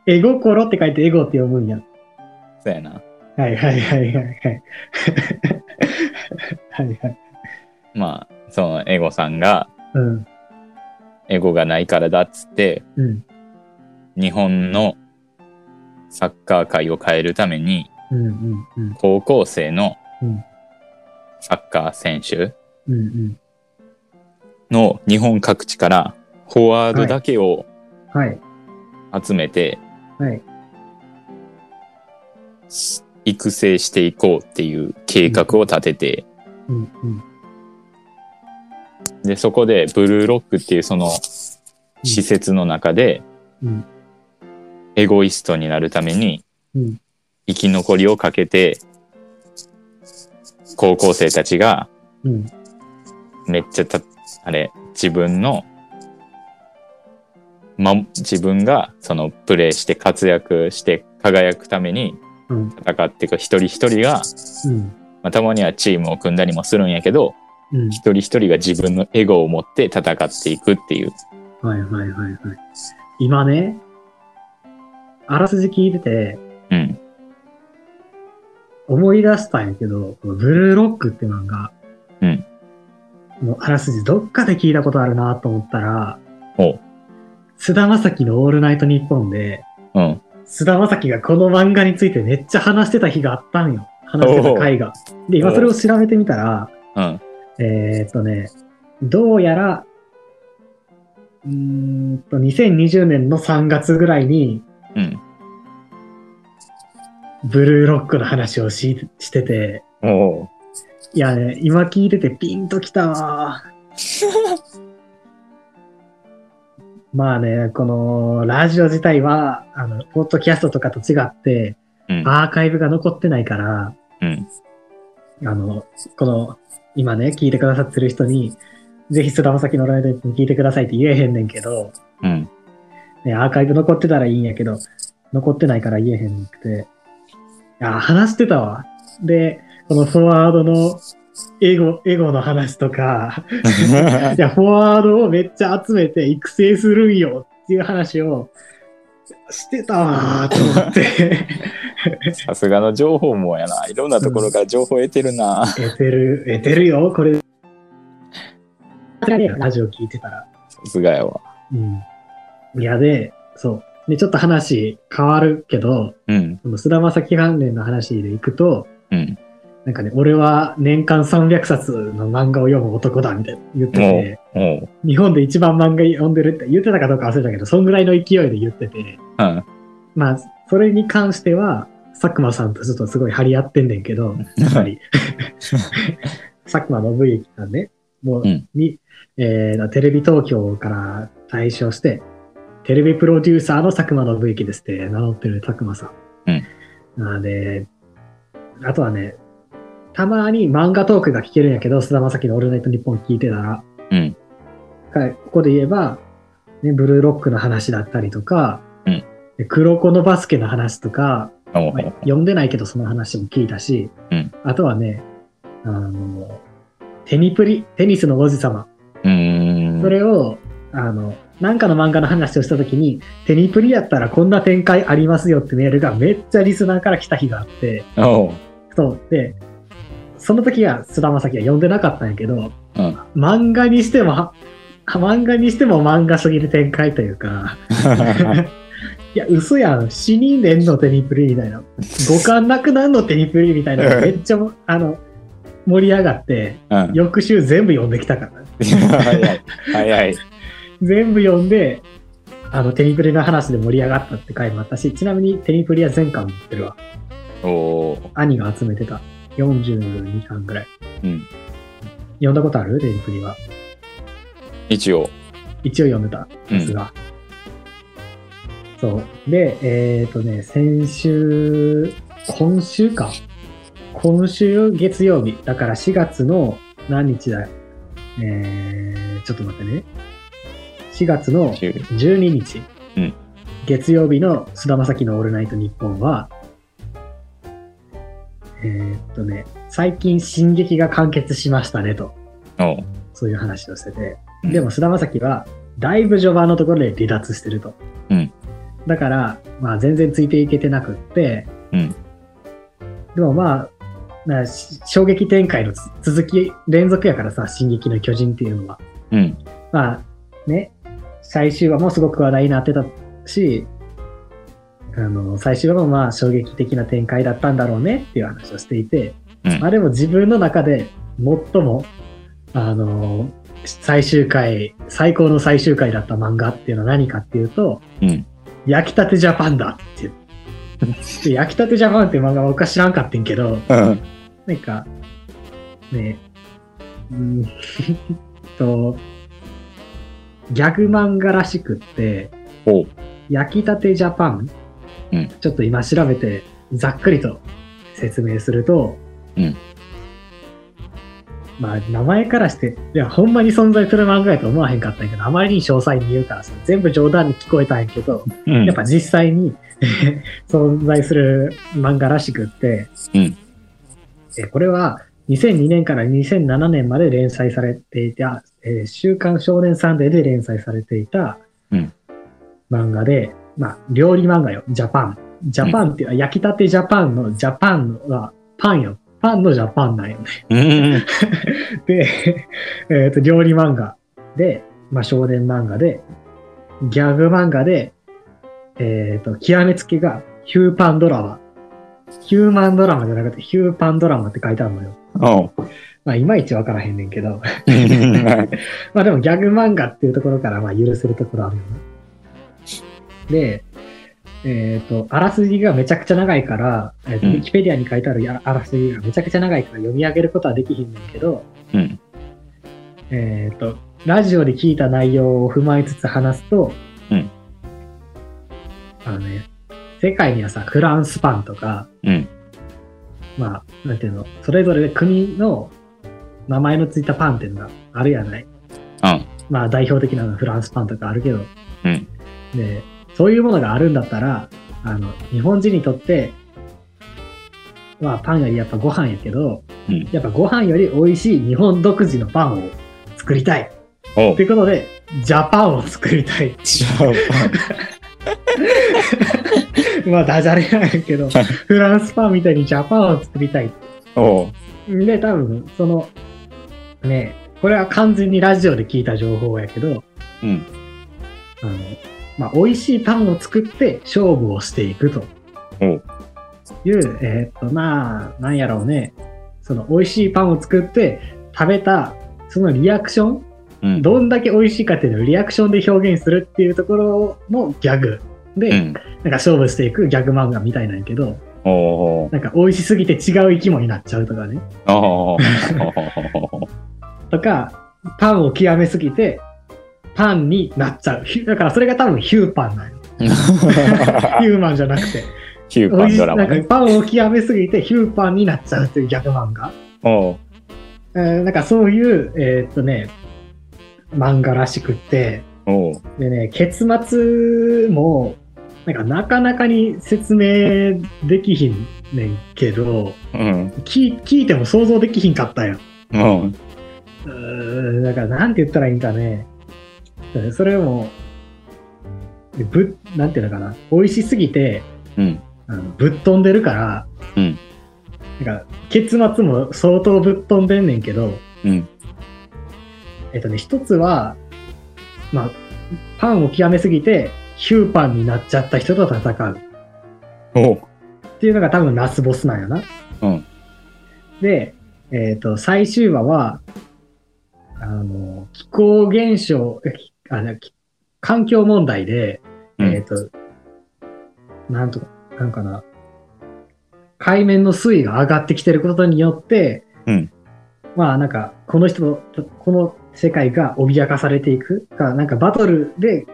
Speaker 1: エゴコロって書いてエゴって読むんや。
Speaker 2: そうやな。
Speaker 1: はいはいはいはいはい。はいはい。
Speaker 2: まあ、そのエゴさんが、
Speaker 1: うん、
Speaker 2: エゴがないからだっつって、
Speaker 1: うん、
Speaker 2: 日本のサッカー界を変えるために、高校生の
Speaker 1: うん。
Speaker 2: サッカー選手。の日本各地からフォワードだけを
Speaker 1: はい、
Speaker 2: 集めて
Speaker 1: はい。
Speaker 2: 育成していこうっていう計画を立てて、で、そこでブルーロックっていうその施設の中で
Speaker 1: うん、
Speaker 2: エゴイストになるために
Speaker 1: うん、
Speaker 2: 生き残りをかけて高校生たちが
Speaker 1: うん、
Speaker 2: めっちゃた、あれ、自分の、ま、自分がそのプレーして活躍して輝くために
Speaker 1: うん、
Speaker 2: 戦っていく一人一人が、
Speaker 1: うん、
Speaker 2: まあ、たまにはチームを組んだりもするんやけど、
Speaker 1: うん。
Speaker 2: 一人一人が自分のエゴを持って戦っていくっていう。
Speaker 1: はいはいはいはい。今ね、あらすじ聞いてて、
Speaker 2: うん。
Speaker 1: 思い出したんやけど、このブルーロックって漫画、
Speaker 2: うん。
Speaker 1: もうあらすじどっかで聞いたことあるなと思ったら。菅田将暉のオールナイトニッポンで、
Speaker 2: うん。
Speaker 1: 菅田将暉がこの漫画についてめっちゃ話してた日があったんよ。話してた回が。で、今それを調べてみたら、
Speaker 2: うん。
Speaker 1: えーっとね、どうやら、うーんと、2020年の3月ぐらいに、
Speaker 2: うん。
Speaker 1: ブルーロックの話をししてて、
Speaker 2: おう。
Speaker 1: いやね、今聞いててピンときたわ。まあね、このラジオ自体は、あの、ポッドキャストとかと違って、
Speaker 2: うん。
Speaker 1: アーカイブが残ってないから、
Speaker 2: うん。
Speaker 1: あの、この、今ね、聞いてくださってる人に、ぜひ菅田将暉のライブに聞いてくださいって言えへんねんけど、
Speaker 2: うん。
Speaker 1: ね、アーカイブ残ってたらいいんやけど、残ってないから言えへんくて。いや、話してたわ。で、このフォワードのエゴ、エゴの話とか、いや、フォワードをめっちゃ集めて育成するんよっていう話をしてたわーと思って。
Speaker 2: さすがの情報網やな。いろんなところから情報得てるな。
Speaker 1: 得てる、得てるよ、これ。ラジオ聞いてたら。
Speaker 2: さすがやわ。
Speaker 1: うん。いや、で、そう。で、ちょっと話変わるけど、
Speaker 2: うん。
Speaker 1: 菅田将暉関連の話でいくと、
Speaker 2: うん。
Speaker 1: なんかね、俺は年間300冊の漫画を読む男だみたいな言ってて。日本で一番漫画読んでるって言ってたかどうか忘れたけど、そんぐらいの勢いで言ってて、
Speaker 2: うん。
Speaker 1: まあ、それに関しては、佐久間さんとちょっとすごい張り合ってんねんけど、やっぱり、佐久間信之さんね、もう、
Speaker 2: うん
Speaker 1: に、えーテレビ東京から対象して、テレビプロデューサーの佐久間信之ですって名乗ってる佐久間さん。
Speaker 2: うん
Speaker 1: あで、あとはね、たまに漫画トークが聞けるんやけど、菅田将暉のオールナイトニッポン聞いてたら、
Speaker 2: うん。
Speaker 1: かここで言えば、ね、ブルーロックの話だったりとか、
Speaker 2: うん
Speaker 1: で黒子のバスケの話とか、まあ読んでないけどその話も聞いたし、
Speaker 2: うん
Speaker 1: あとはね、あの、テニプリ、テニスの王子様。
Speaker 2: うーん。
Speaker 1: それを、あの、なんかの漫画の話をしたときに、テニプリやったらこんな展開ありますよってメールがめっちゃリスナーから来た日があって。そう。で、その時は菅田将暉は読んでなかったんやけど、
Speaker 2: うん。
Speaker 1: 漫画にしても、は漫画にしても漫画すぎる展開というか、いや、嘘やん。死人でんのテニプリみたいな。五感なくなんのテニプリみたいな。めっちゃも、あの、盛り上がって、
Speaker 2: うん。
Speaker 1: 翌週全部読んできたから。
Speaker 2: 早い。早い。
Speaker 1: 全部読んで、あの、テニプリの話で盛り上がったって回もあったし、ちなみにテニプリは全巻持ってるわ。
Speaker 2: おお。
Speaker 1: 兄が集めてた。42巻ぐらい。
Speaker 2: うん。
Speaker 1: 読んだことある？テニプリは。
Speaker 2: 一応。
Speaker 1: 一応読んでた。
Speaker 2: うん
Speaker 1: ですが。そう。で、えっ、とね、先週、今週か。今週月曜日。だから4月の何日だ？えー、ちょっと待ってね。4月の
Speaker 2: 十
Speaker 1: 12日。
Speaker 2: うん
Speaker 1: 月曜日の菅田将暉のオールナイトニッポンは、えーっとね、最近進撃が完結しましたねと。そういう話をしてて。
Speaker 2: うん
Speaker 1: でも菅田将暉は、だいぶ序盤のところで離脱してると。
Speaker 2: うん
Speaker 1: だから、まあ全然ついていけてなくって、
Speaker 2: うん
Speaker 1: でもまあ、衝撃展開のつ続き、連続やからさ、進撃の巨人っていうのは。
Speaker 2: うん。
Speaker 1: まあね、最終話もすごく話題になってたし、あの、最終話もまあ衝撃的な展開だったんだろうねっていう話をしていて、
Speaker 2: うん
Speaker 1: まあでも自分の中で最も、あの、最終回、最高の最終回だった漫画っていうのは何かっていうと、
Speaker 2: うん。
Speaker 1: 焼きたてジャパンだっていう。で焼きたてジャパンっていう漫画は僕は知らんかってんけど、
Speaker 2: うん。
Speaker 1: なんか、ね、うーん と、ギャグ漫画らしくって。焼きたてジャパン、
Speaker 2: うん
Speaker 1: ちょっと今調べて、ざっくりと説明すると、
Speaker 2: うん
Speaker 1: まあ、名前からして、いや、ほんまに存在する漫画やと思わへんかったんやけど、あまりに詳細に言うからさ、全部冗談に聞こえたんやけど、
Speaker 2: うん。
Speaker 1: やっぱ実際に 存在する漫画らしくって、
Speaker 2: うん
Speaker 1: えこれは2002年から2007年まで連載されていた、えー週刊少年サンデーで連載されていた
Speaker 2: うん
Speaker 1: 漫画で、まあ、料理漫画よ、ジャパン。ジャパンっていう、焼きたてジャパンのジャパンはパンよ。パンのジャパンなんよね。
Speaker 2: うん。
Speaker 1: で、えっと、料理漫画で、まあ、少年漫画で、ギャグ漫画で、えっ、と、極めつけがヒューパンドラマ。ヒューマンドラマじゃなくてヒューパンドラマって書いてあるのよ。まあ、いまいちわからへんねんけど。まあでもギャグ漫画っていうところからまあ許せるところあるよね。で、えっ、と、あらすじがめちゃくちゃ長いから、えーと
Speaker 2: うん
Speaker 1: ウィキペディアに書いてあるやあらすじがめちゃくちゃ長いから読み上げることはできひんねんけど、
Speaker 2: うん。
Speaker 1: えっ、と、ラジオで聞いた内容を踏まえつつ話すと、
Speaker 2: うん
Speaker 1: あのね、世界にはさ、フランスパンとか、
Speaker 2: うん。
Speaker 1: まあ、なんていうの、それぞれ国の名前のついたパンっていうのがあるやない。
Speaker 2: うん。
Speaker 1: まあ、代表的なのはフランスパンとかあるけど、
Speaker 2: うん。
Speaker 1: で、そういうものがあるんだったら、あの、日本人にとって、まあ、パンよりやっぱご飯やけど、
Speaker 2: うん。
Speaker 1: やっぱご飯より美味しい日本独自のパンを作りたい。とい。うことで、ジャパンを作りたい。
Speaker 2: ジャ
Speaker 1: まあ、ダジャレなんやけど、フランスパンみたいにジャパンを作りたい。
Speaker 2: おう。
Speaker 1: で、多分、その、ね、これは完全にラジオで聞いた情報やけど、
Speaker 2: うん。
Speaker 1: あの、まあ、美味しいパンを作って勝負をしていくと。いう、えーっと、まあ、なんやろうね。その美味しいパンを作って食べたそのリアクション
Speaker 2: うん。
Speaker 1: どんだけ美味しいかっていうのをリアクションで表現するっていうところのギャグで、
Speaker 2: うん。
Speaker 1: なんか勝負していくギャグ漫画みたいなんやけど、なんか美味しすぎて違う生き物になっちゃうとかね。とか、パンを極めすぎて、パンになっちゃう。だからそれが多分ヒューパンなんよ。ヒューマンじゃなくて。
Speaker 2: ヒューパンドラマね。
Speaker 1: パンを極めすぎてヒューパンになっちゃうっていうギャグ漫画。えーなんかそういう、えーっとね、漫画らしくって、でね、結末も、なんかなかなかに説明できひんねんけど、
Speaker 2: うん。
Speaker 1: 聞聞いても想像できひんかったよ。
Speaker 2: うん。
Speaker 1: うーん、だからなんて言ったらいいんかね。それも、ぶ、なんていうのかな。美味しすぎて、
Speaker 2: うん。
Speaker 1: あのぶっ飛んでるから、
Speaker 2: うん
Speaker 1: なんか、結末も相当ぶっ飛んでんねんけど、
Speaker 2: うん。
Speaker 1: えっとね、一つは、まあ、パンを極めすぎて、ヒューパンになっちゃった人と戦う。
Speaker 2: おう
Speaker 1: っていうのが多分ラスボスなんやな。
Speaker 2: うん。
Speaker 1: で、えっ、と、最終話は、あの、気候現象、あなき環境問題で、
Speaker 2: うん
Speaker 1: えっ、と、なんとか、なんかな、海面の水位が上がってきてることによって、
Speaker 2: うん
Speaker 1: まあなんか、この人と、この世界が脅かされていくか、なんかバトルで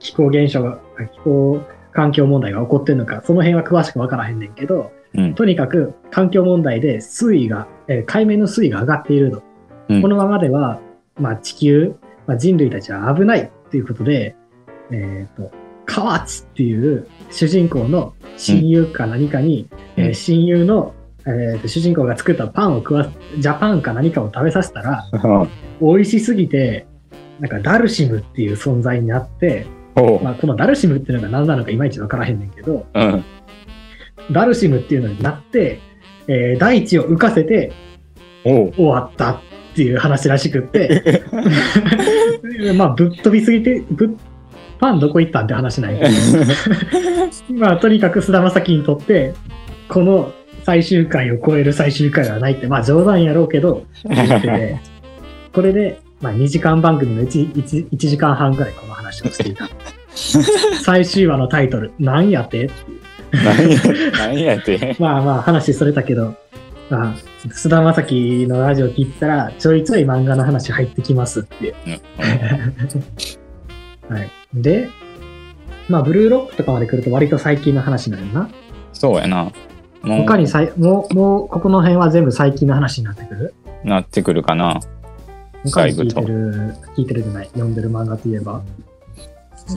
Speaker 1: 気候現象が、あ気候環境問題が起こってるのか、その辺は詳しくわからへんねんけど、
Speaker 2: うん。
Speaker 1: とにかく環境問題で水位が、えー海面の水位が上がっていると。
Speaker 2: うん
Speaker 1: このままでは、まあ、地球、まあ、人類たちは危ないっていうことで、えっ、と、河内っていう主人公の親友か何かに、
Speaker 2: うん
Speaker 1: えー親友の、えーと主人公が作ったパンを食わす、ジャパンか何かを食べさせたら、美味しすぎて、なんかダルシムっていう存在になって、まあ、このダルシムっていうのが何なのかいまいちわからへんねんけど、
Speaker 2: うん。
Speaker 1: ダルシムっていうのになって、えー大地を浮かせて終わったっていう話らしくって、まあ、ぶっ飛びすぎて、ぶっパンどこ行ったんって話ない。まあ、とにかく菅田将暉にとって、この最終回を超える最終回はないって、まあ冗談やろうけど、言ってて、これで、まあ2時間番組の 1, 1, 1時間半ぐらいこの話をしていた。最終話のタイトル、なんやって
Speaker 2: 何や、って？
Speaker 1: まあまあ話それたけど、まあ、菅田将暉のラジオ聞いてたら、ちょいちょい漫画の話入ってきますっていう。はい。で、まあ、ブルーロックとかまで来ると割と最近の話になるな。
Speaker 2: そうやな。もう
Speaker 1: 他にさい、もう、もう、ここの辺は全部最近の話になってくる？
Speaker 2: なってくるかな。
Speaker 1: 聞いてる、聞いてるじゃない、読んでる漫画といえば。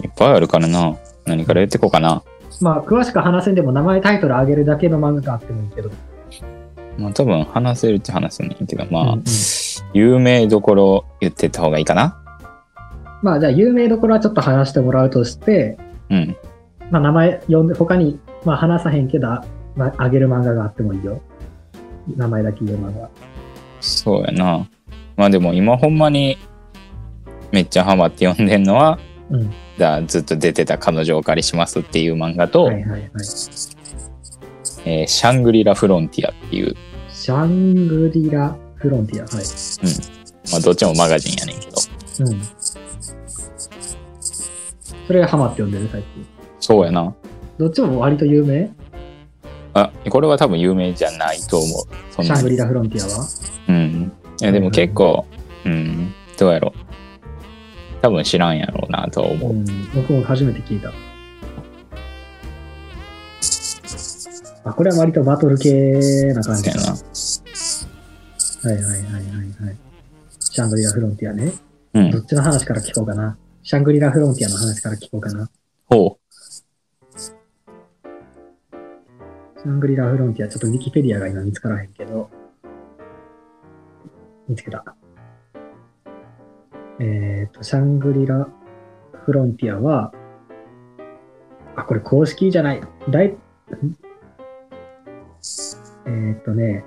Speaker 2: いっぱいあるからな。何から言ってこうかな。
Speaker 1: まあ、詳しく話せんでも名前タイトル上げるだけの漫画があってもいいけど。
Speaker 2: まあ多分話せるっちゃ話せないけど、まあ、
Speaker 1: うんうん
Speaker 2: 有名どころ言ってった方がいいかな。
Speaker 1: まあ、じゃあ、有名どころはちょっと話してもらうとして、
Speaker 2: うん。
Speaker 1: まあ、名前読んで、他に、まあ、話さへんけど、まあ、あげる漫画があってもいいよ。名前だけ言う漫画。
Speaker 2: そうやな。まあでも今ほんまにめっちゃハマって読んでんのは、
Speaker 1: うん。
Speaker 2: だずっと出てた彼女をお借りしますっていう漫画と、
Speaker 1: はいはいはい。
Speaker 2: えーシャングリラ・フロンティアっていう、
Speaker 1: シャングリラ・フロンティア。はい。
Speaker 2: まあどっちもマガジンやねんけど、
Speaker 1: うん。それがハマって読んでる、最近。
Speaker 2: そうやな。
Speaker 1: どっちも割と有名？
Speaker 2: あ、これは多分有名じゃないと思う。
Speaker 1: シャングリラ・フロンティアは？
Speaker 2: うん。いやでも結構、うん、どうやろう。多分知らんやろうなとは思う。
Speaker 1: うん。僕も初めて聞いた。あ、これは割とバトル系な感じか
Speaker 2: そうやな。
Speaker 1: はいはいはいはいはい。シャングリラ・フロンティアね。
Speaker 2: うん
Speaker 1: ど。っちの話から聞こうかな。シャングリラ・フロンティアの話から聞こうかな。
Speaker 2: ほ
Speaker 1: シャングリラ・フロンティア、ちょっとウィキペディアが今見つからへんけど。見つけた。えっ、と、シャングリラ・フロンティアは、あ、これ公式じゃない。だい、んえっ、とね、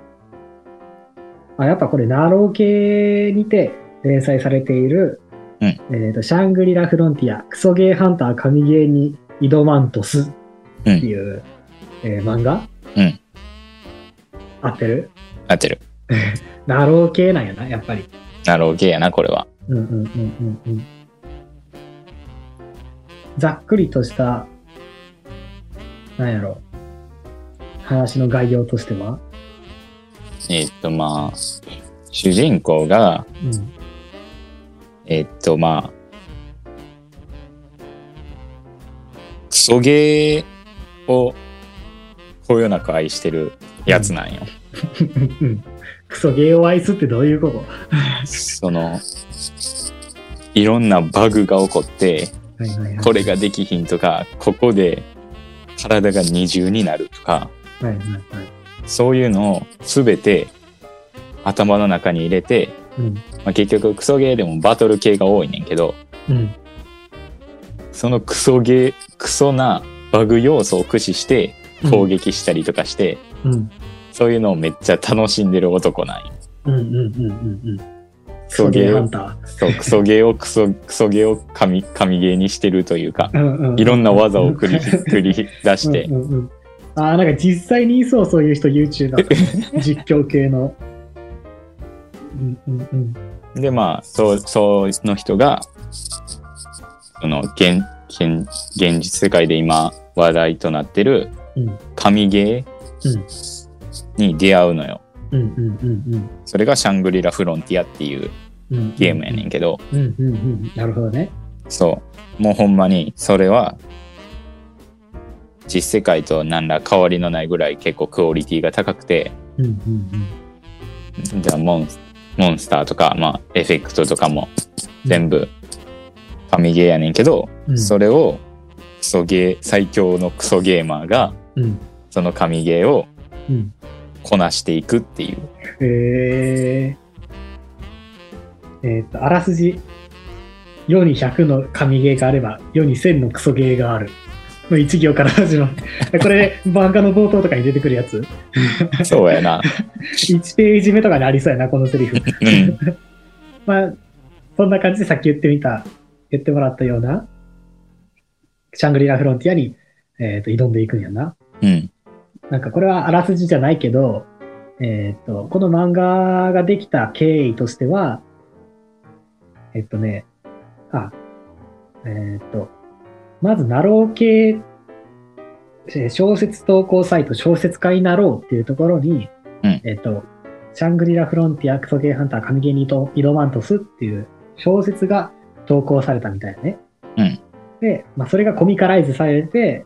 Speaker 1: あ、やっぱこれ、ナロー系にて連載されている、
Speaker 2: うん
Speaker 1: えっ、と、シャングリラ・フロンティア、クソゲーハンター神ゲーに挑まんとすっていう、えー漫画？
Speaker 2: うん。
Speaker 1: 合ってる？
Speaker 2: 合ってる。
Speaker 1: なろう系なんやな、やっぱり。
Speaker 2: なろう系やな、これは。
Speaker 1: うんうんうんうんうん。ざっくりとした、なんやろ。話の概要としては？
Speaker 2: えーっと、まあ、主人公が、
Speaker 1: うん。
Speaker 2: えーっと、まあ、クソゲーをこよなく愛してるやつなんよ。
Speaker 1: うんクソゲーを愛すってどういうこと？
Speaker 2: その、いろんなバグが起こって、
Speaker 1: はいはいはい。
Speaker 2: これができひんとか、ここで体が二重になるとか、
Speaker 1: はいはいはい。
Speaker 2: そういうのをすべて頭の中に入れて、
Speaker 1: うん。
Speaker 2: まあ、結局クソゲーでもバトル系が多いねんけど、
Speaker 1: うん。
Speaker 2: そのクソゲー、クソなバグ要素を駆使して攻撃したりとかして、
Speaker 1: うん。
Speaker 2: そういうのをめっちゃ楽しんでる男なんよ。
Speaker 1: うんうんうんうんうん。ク
Speaker 2: ク
Speaker 1: ソゲーハンタ
Speaker 2: そう、クソゲーをクソ、クソゲーを神、神ゲーにしてるというか、
Speaker 1: ー。うんうんうん
Speaker 2: いろんな技を繰り、繰り出して
Speaker 1: う、んうんうん、ああ、なんか実際にいそう、そういう人 YouTuber。実況系の。うんうんうん。
Speaker 2: で、まあ、そう、そうの人が、その、現、現、現実世界で今話題となってる
Speaker 1: うん
Speaker 2: 神ゲーに出会うのよ。
Speaker 1: うんうんうんうん
Speaker 2: それがシャングリラ・フロンティアっていう
Speaker 1: うんうん。
Speaker 2: ゲームやねんけど、
Speaker 1: うんうんうん。なるほどね。
Speaker 2: そう。もうほんまに、それは、実世界と何ら変わりのないぐらい結構クオリティが高くて、
Speaker 1: うんうん
Speaker 2: じゃあモンスモンスターとか、まあ、エフェクトとかも全部神ゲーやねんけど、
Speaker 1: うん。
Speaker 2: それをクソゲー、最強のクソゲーマーが、
Speaker 1: うん。
Speaker 2: その神ゲーを
Speaker 1: うん。
Speaker 2: こなしていくっていう。
Speaker 1: えー、えーっと、あらすじ。世に100の神ゲーがあれば、世に1000のクソゲーがある。の一行から始まる。これ、漫画の冒頭とかに出てくるやつ。
Speaker 2: そうやな。
Speaker 1: 1ページ目とかにありそうやな、このセリフ。
Speaker 2: うん。
Speaker 1: まあ、そんな感じでさっき言ってみた、言ってもらったような、シャングリラフロンティアに、えー、と挑んでいくんやな。
Speaker 2: うん。
Speaker 1: なんかこれはあらすじじゃないけど、えっ、と、この漫画ができた経緯としては、えっとね、あ、えっ、と、まず、ナロー系、えー小説投稿サイト、小説家になろうっていうところに、
Speaker 2: うん
Speaker 1: えっ、と、シャングリラフロンティアクソゲーハンター神ゲーに挑挑まんとすっていう小説が投稿されたみたいなね。
Speaker 2: うん
Speaker 1: で、まあ、それがコミカライズされて、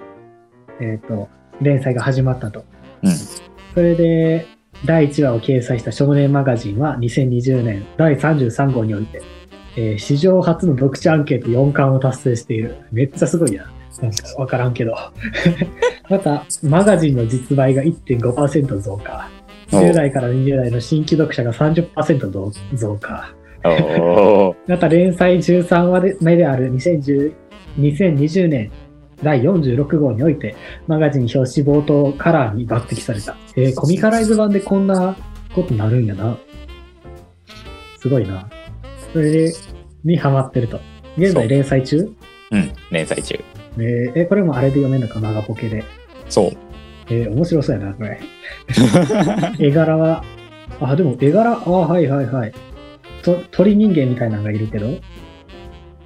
Speaker 1: えっ、と、連載が始まったと。
Speaker 2: うん。
Speaker 1: それで、第1話を掲載した少年マガジンは2020年第33号において、えー史上初の読者アンケート4冠を達成している。めっちゃすごいな。なんかわからんけど。また、マガジンの実売が1.5%増加。
Speaker 2: お
Speaker 1: 10代から20代の新規読者が30%増増加。また、連載13話目である2010 2020年第46号において、マガジン表紙冒頭カラーに抜擢された。えーコミカライズ版でこんなことなるんやな。すごいな。それで、にハマってると。現在連載中？
Speaker 2: うん。連載中。
Speaker 1: えーえ、これもあれで読めるのか、マガポケで。
Speaker 2: そう。
Speaker 1: えー面白そうやな、これ。絵柄は、あ、でも絵柄、あ、はいはいはい。と鳥人間みたいなのがいるけど、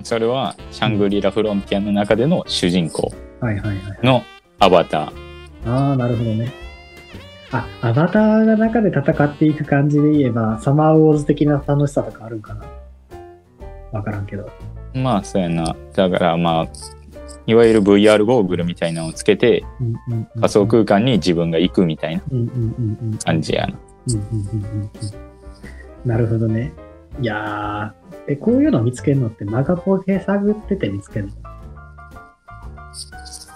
Speaker 2: それは、シャングリラ・フロンティアの中での主人公
Speaker 1: はいはいはい。
Speaker 2: のアバター。
Speaker 1: ああ、なるほどね。あ、アバターが中で戦っていく感じで言えば、サマーウォーズ的な楽しさとかあるんかな？わからんけど。
Speaker 2: まあ、そうやな。だから、まあ、いわゆる VR ゴーグルみたいなのをつけて、仮想空間に自分が行くみたいな。感じやな。
Speaker 1: うんうんうんうんうんなるほどね。いやー、え、こういうの見つけるのってマガポケ探ってて見つけるの？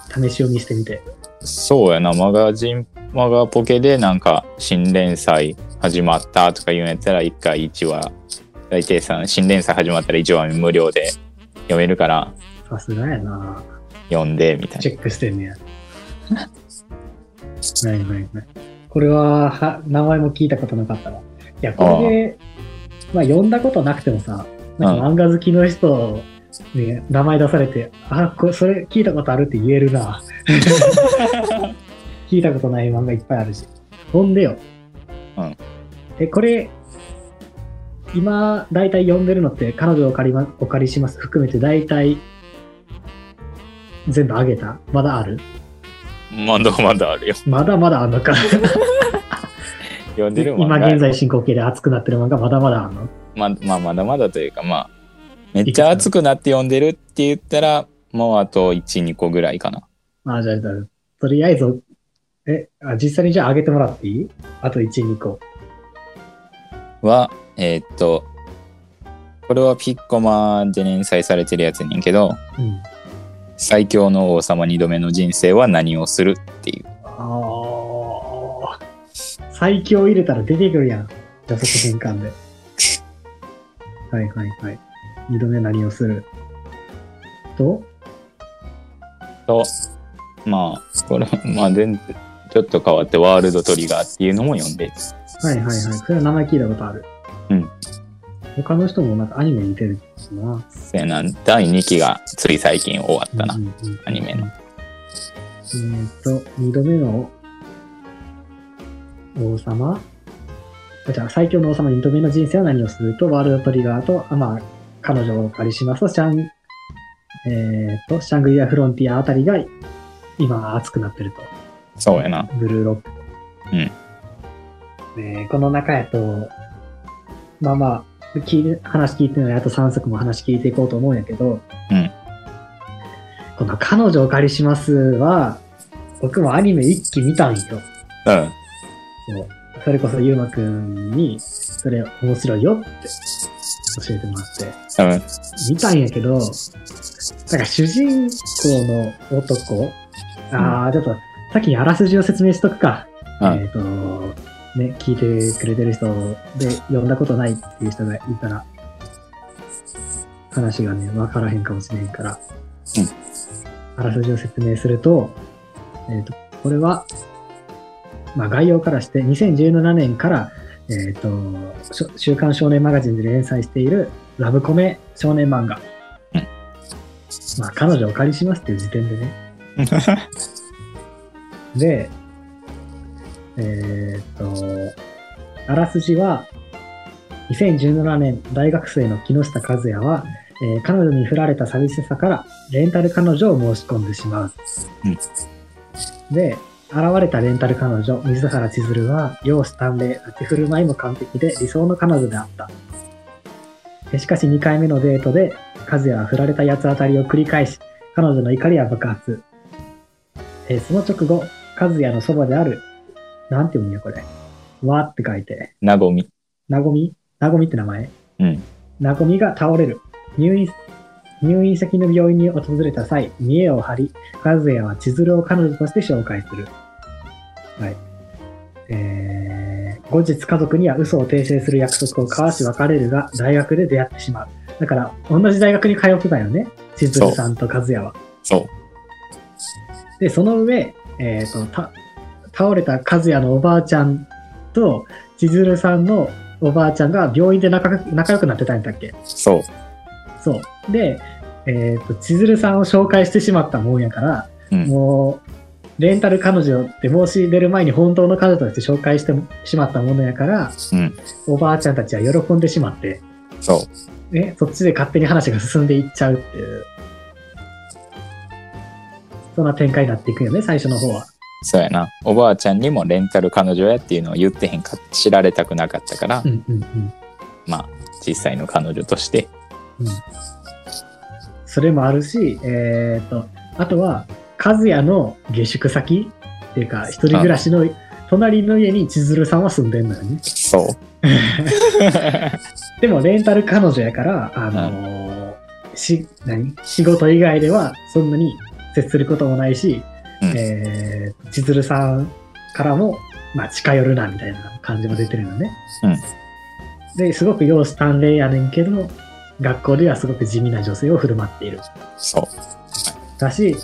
Speaker 1: 試し読みしてみて。
Speaker 2: そうやな。マガジン、マガポケでなんか新連載始まったとか言うんやったら、1回1話、大体さ、新連載始まったら1話無料で読めるから、
Speaker 1: さすがやな
Speaker 2: 読んで、みたい
Speaker 1: チェックしてんねや。ないないない。これはは、名前も聞いたことなかったわ。いや、これで、まあ読んだことなくてもさ、なんか漫画好きの人に名前出されて、あ、これ、それ聞いたことあるって言えるな。聞いたことない漫画いっぱいあるし。ほんでよ。
Speaker 2: うん
Speaker 1: え、これ、今、大体読んでるのって、彼女をお借り,、ま、お借りします含めて、大体、全部あげたまだある？
Speaker 2: まだまだあるよ。
Speaker 1: まだまだあんのか。
Speaker 2: 読んでる
Speaker 1: 今
Speaker 2: 漫画
Speaker 1: 現在進行形で熱くなってる漫画まだまだあんの？
Speaker 2: ままあまだまだというかまあめっちゃ熱くなって読んでるって言ったらもうあと12個ぐらいかな
Speaker 1: あ、じゃあ、じゃあとりあえず、え、あ実際にじゃああげてもらっていい？あと1、2個。
Speaker 2: はえーっとこれはピッコマで連載されてるやつやねんけど
Speaker 1: うん。
Speaker 2: 最強の王様2度目の人生は何をするっていう
Speaker 1: ああ。最強入れたら出てくるやん。じゃあ、そこ変換で。はいはいはい。二度目何をする？と、
Speaker 2: とまあこれまあ全然ちょっと変わってワールドトリガーっていうのも読んで
Speaker 1: はいはいはい。それは名前聞いたことある。
Speaker 2: うん。
Speaker 1: 他の人もなんかアニメに出てるな。
Speaker 2: せやな第2期がつい最近終わったな、
Speaker 1: うんうんうん
Speaker 2: アニメの。
Speaker 1: えっ、と、二度目の王様あじゃあ、最強の王様二度目の人生は何をする？と、ワールドトリガーと、あまあ、彼女をお借りしますと、シャン、えっ、と、シャングリアフロンティアあたりが、今熱くなってると。
Speaker 2: そうやな
Speaker 1: ブルーロック。
Speaker 2: うん
Speaker 1: この中やと、まあまあ、聞話聞いてるのにあと3作も話聞いていこうと思うんやけど、
Speaker 2: うん
Speaker 1: この彼女をお借りしますは、僕もアニメ一期見たんよ。
Speaker 2: うん
Speaker 1: そうそれこそゆうまくんに、それ面白いよって教えてもらって。
Speaker 2: うん
Speaker 1: 見たんやけど、なんか主人公の男、ああ、ちょっと、先にあらすじを説明しとくか。
Speaker 2: うん
Speaker 1: えっ、と、ね、聞いてくれてる人で読んだことないっていう人がいたら、話がね、わからへんかもしれへんから。
Speaker 2: うん
Speaker 1: あらすじを説明すると、えっ、と、これは、まあ概要からして、2017年から、えっ、と、週刊少年マガジンで連載しているラブコメ少年漫画。
Speaker 2: うん
Speaker 1: まあ彼女をお借りしますっていう時点でね。で、えーっと、あらすじは、2017年大学生の木下和也は、えー彼女に振られた寂しさからレンタル彼女を申し込んでしまう。で、現れたレンタル彼女、水原千鶴は、容姿端麗、立ち振る舞いも完璧で理想の彼女であった。でしかし2回目のデートで、和也は振られた八つ当たりを繰り返し、彼女の怒りは爆発。えーその直後、和也のそばである、なんて読むんやこれ。わーって書いて、
Speaker 2: なごみ
Speaker 1: なごみ？なごみって名前？
Speaker 2: うん
Speaker 1: なごみが倒れる。入院、入院先の病院に訪れた際、見栄を張り、和也は千鶴を彼女として紹介する。はい。えー、後日家族には嘘を訂正する約束を交わし別れるが、大学で出会ってしまう。だから、同じ大学に通ってたよね。千鶴さんと和也は。
Speaker 2: そう
Speaker 1: で、その上、えっ、と、た、倒れた和也のおばあちゃんと、千鶴さんのおばあちゃんが病院で仲仲良くなってたんだっけ？
Speaker 2: そう
Speaker 1: そう。で、えっ、と、千鶴さんを紹介してしまったもんやから、
Speaker 2: うん
Speaker 1: もう、レンタル彼女って申し出る前に本当の彼女として紹介してしまったものやから、
Speaker 2: うん
Speaker 1: おばあちゃんたちは喜んでしまって、
Speaker 2: そう
Speaker 1: ね、そっちで勝手に話が進んでいっちゃうっていう、そんな展開になっていくよね、最初の方は。
Speaker 2: そうやなおばあちゃんにもレンタル彼女やっていうのを言ってへんか知られたくなかったから、
Speaker 1: うんうんうん。
Speaker 2: まあ実際の彼女として
Speaker 1: うん。それもあるし、えっ、と、あとは、和也の下宿先っていうか、一人暮らしの隣の家に千鶴さんは住んでんのよね。
Speaker 2: そう。
Speaker 1: でも、レンタル彼女やから、あのーし、何？仕事以外ではそんなに接することもないし、
Speaker 2: うん。
Speaker 1: えー、千鶴さんからも、まあ、近寄るな、みたいな感じも出てるのね。
Speaker 2: うん。
Speaker 1: で、すごく容姿端麗やねんけど、学校ではすごく地味な女性を振る舞っている。
Speaker 2: そう。
Speaker 1: だし、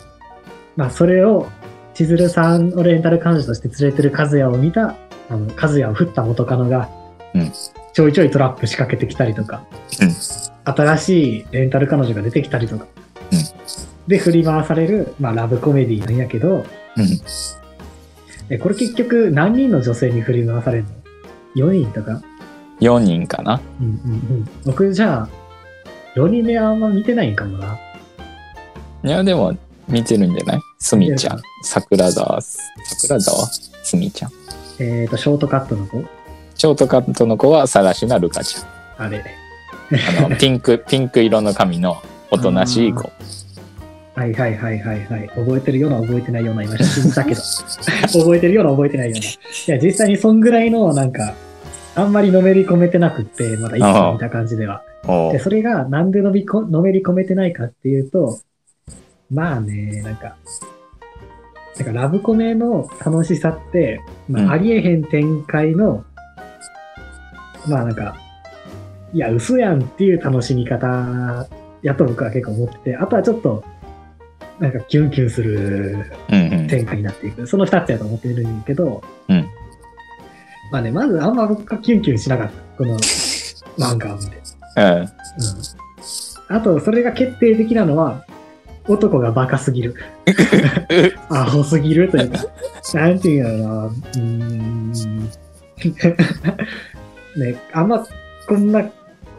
Speaker 1: まあ、それを、千鶴さんをレンタル彼女として連れてる和也を見た、あの、和也を振った元カノが、
Speaker 2: うん。
Speaker 1: ちょいちょいトラップ仕掛けてきたりとか、
Speaker 2: うん。
Speaker 1: 新しいレンタル彼女が出てきたりとか、
Speaker 2: うん。
Speaker 1: で、振り回される、まあ、ラブコメディなんやけど、
Speaker 2: うん。
Speaker 1: えこれ結局何人の女性に振り回されるの？4人とか
Speaker 2: ？4人かな。
Speaker 1: うんうんうん。僕じゃあ、4人目あんま見てないんかもな。
Speaker 2: いや、でも、見てるんじゃない？すみちゃん、桜田、桜田はすみちゃん。
Speaker 1: えっ、と、ショートカットの子？
Speaker 2: ショートカットの子は、さらしなるかちゃん。
Speaker 1: あれ。
Speaker 2: あの、ピンク、ピンク色の髪のおとなしい子。
Speaker 1: はいはいはいはいはい。覚えてるような覚えてないような今写真見たけど。覚えてるような覚えてないような。いや、実際にそんぐらいのなんか、あんまりのめり込めてなくって、まだいつも見た感じでは。で、それがなんでのびこのめり込めてないかっていうと、まあね、なんか、なんかラブコメの楽しさって、ま
Speaker 2: うん
Speaker 1: あ、ありえへん展開の、まあなんか、いや、嘘やんっていう楽しみ方やと僕は結構思ってて、あとはちょっと、なんかキュンキュンする
Speaker 2: うんうん。
Speaker 1: 展開になっていく。その二つやと思ってるんだけど、
Speaker 2: うん
Speaker 1: まあね、まずあんま僕がキュンキュンしなかった。この漫画を見て。
Speaker 2: うん。
Speaker 1: うんあと、それが決定的なのは、男がバカすぎる。アホすぎるというか、なんていうんやろな。うーん。ね、あんま、こんな、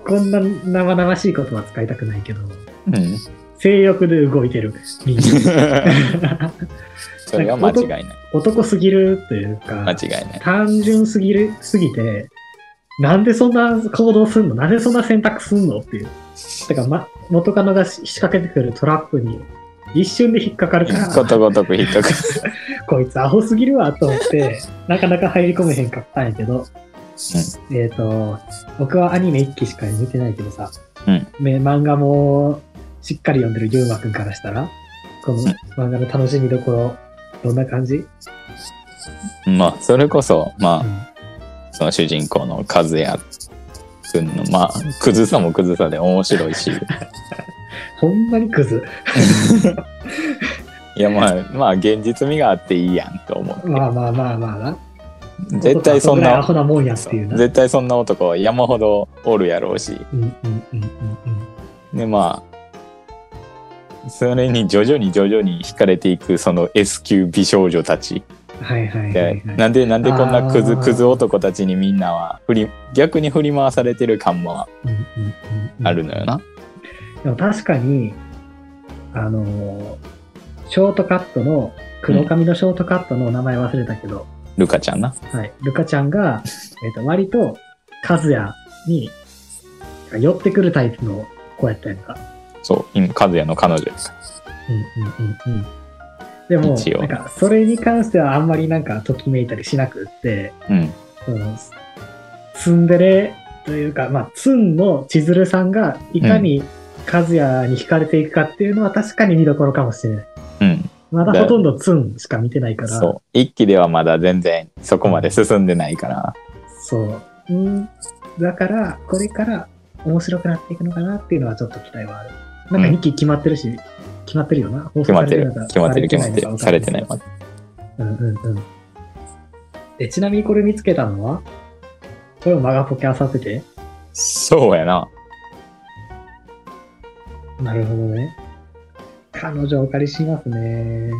Speaker 1: こんな生々しい言葉使いたくないけど、
Speaker 2: うん。
Speaker 1: 性欲で動いてる人間。
Speaker 2: それは間違いない。
Speaker 1: 男すぎるというか、
Speaker 2: 間違いない。
Speaker 1: 単純すぎる、すぎて、なんでそんな行動すんの？なんでそんな選択すんのっていう。だから、ま、元カノが仕掛けてくるトラップに一瞬で引っかかるから、
Speaker 2: ことごとく引っかかる。
Speaker 1: こいつアホすぎるわと思って、なかなか入り込めへんかったんやけど、えっ、と、僕はアニメ一期しか見てないけどさ、
Speaker 2: うん。
Speaker 1: め漫画もしっかり読んでるゆうまくんからしたら、この漫画の楽しみどころ、どんな感じ、
Speaker 2: まあ、それこそ、まあ、
Speaker 1: うん
Speaker 2: その主人公の和也くんの、まあ、クズさもクズさで面白いし、
Speaker 1: ほんまにクズ。
Speaker 2: いや、まあ、まあ、現実味があっていいやんと思って。
Speaker 1: まあまあまあまあな。
Speaker 2: 絶対そんな。絶対そんな男は山ほどおるやろうし。で、まあ、それに徐々に徐々に惹かれていくその S 級美少女たち。
Speaker 1: はいはいはい、
Speaker 2: で
Speaker 1: はい。
Speaker 2: なんで、なんでこんなクズ、クズ男たちにみんなは振り、逆に振り回されてる感も
Speaker 1: うんうんうんうん
Speaker 2: あるのよな。
Speaker 1: でも確かに、あのーショートカットの、黒髪のショートカットの名前忘れたけど、
Speaker 2: ルカちゃんな。
Speaker 1: はい。ルカちゃんが、えっ、と、割と、カズヤに、寄ってくるタイプの子やったやんか。
Speaker 2: そう、今、和也の彼女です。
Speaker 1: うんうんうんうん。でも、なんか、それに関してはあんまりなんか、ときめいたりしなくって、
Speaker 2: うん。
Speaker 1: その、ツンデレというか、まあ、ツンの千鶴さんがいかに和也に惹かれていくかっていうのは確かに見どころかもしれない。
Speaker 2: うん。
Speaker 1: まだほとんどツンしか見てないから、
Speaker 2: そう。一期ではまだ全然そこまで進んでないから。
Speaker 1: そう。うん。だから、これから面白くなっていくのかなっていうのはちょっと期待はある。なんか
Speaker 2: うん
Speaker 1: 2期決まってるし、決まってるよな。
Speaker 2: 決まってる。決まってる、決まってる。されてないまだ。
Speaker 1: うんうんうん。え、ちなみにこれ見つけたのは？これもマガポケあさってて？
Speaker 2: そうやな。
Speaker 1: なるほどね。彼女お借りしますね。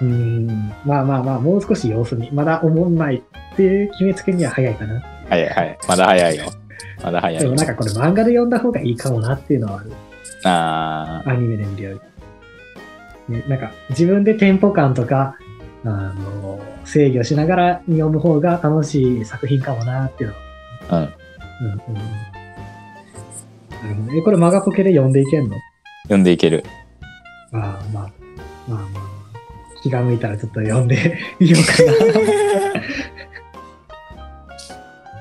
Speaker 1: うーん。まあまあまあ、もう少し様子見。まだ思んないっていう決めつけには早いかな。
Speaker 2: 早い早い。まだ早いよ。まだ早いよ
Speaker 1: でも。なんかこれ漫画で読んだ方がいいかもなっていうのはある。
Speaker 2: あ
Speaker 1: アニメで見るより。ね、なんか自分でテンポ感とか、あの、制御しながら読む方が楽しい作品かもなっていうのは。
Speaker 2: あ、うん。
Speaker 1: うんうん。なるほど。え、これマガポケで読んでいけんの？
Speaker 2: 読んでいける。
Speaker 1: ああ、まあ、まあまあ、気が向いたらちょっと読んで みようかな。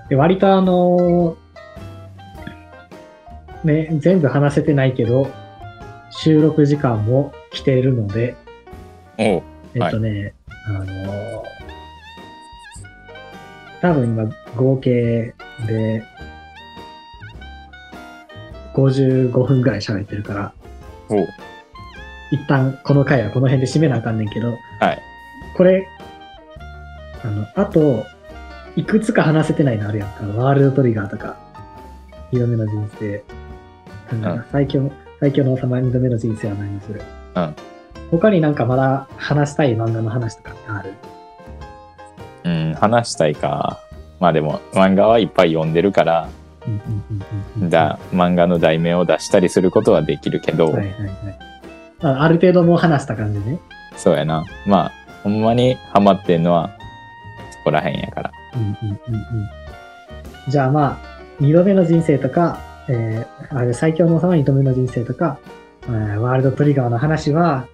Speaker 1: で割とあのね、全部話せてないけど、収録時間も来ているので。えっとね、あの多分今合計で55分ぐらい喋ってるから。一旦この回はこの辺で締めなあかんねんけど、
Speaker 2: はい。
Speaker 1: これ、あの、あと、いくつか話せてないのあるやんか。ワールドトリガーとか、二度目の人生。
Speaker 2: うん
Speaker 1: 最強、最強の王様二度目の人生は何をする？
Speaker 2: うん。
Speaker 1: 他になんかまだ話したい漫画の話とかある？
Speaker 2: うん、話したいか。まあでも漫画はいっぱい読んでるからだ漫画の題名を出したりすることはできるけど、
Speaker 1: はいはいはい。あある程度もう話した感じね。
Speaker 2: そうやなまあほんまにハマってんのはそこらへんやから
Speaker 1: うんうんうんうん。じゃあまあ、二度目の人生とか、えー、あれ最強の王様二度目の人生とか、えーワールドトリガーの話は、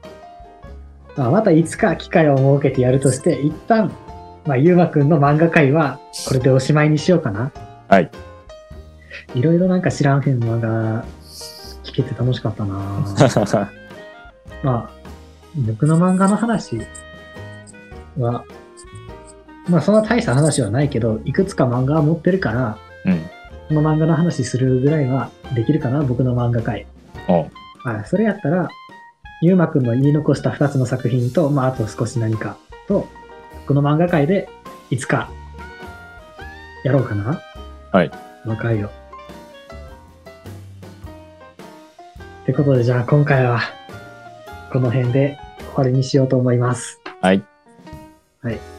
Speaker 1: まあ、またいつか機会を設けてやるとして、一旦、まあ、ゆうまくんの漫画界は、これでおしまいにしようかな。
Speaker 2: はい。
Speaker 1: いろいろなんか知らんへん漫画、聞けて楽しかったな まあ、僕の漫画の話は、まあそんな大した話はないけど、いくつか漫画は持ってるから、
Speaker 2: うん
Speaker 1: この漫画の話するぐらいはできるかな、僕の漫画界。はい、それやったら、ゆうまくんの言い残した2つの作品と、まああと少し何かと、この漫画界でいつかやろうかな。
Speaker 2: はい。
Speaker 1: 若いよ。ってことで、じゃあ今回は、この辺で終わりにしようと思います。
Speaker 2: はい
Speaker 1: はい。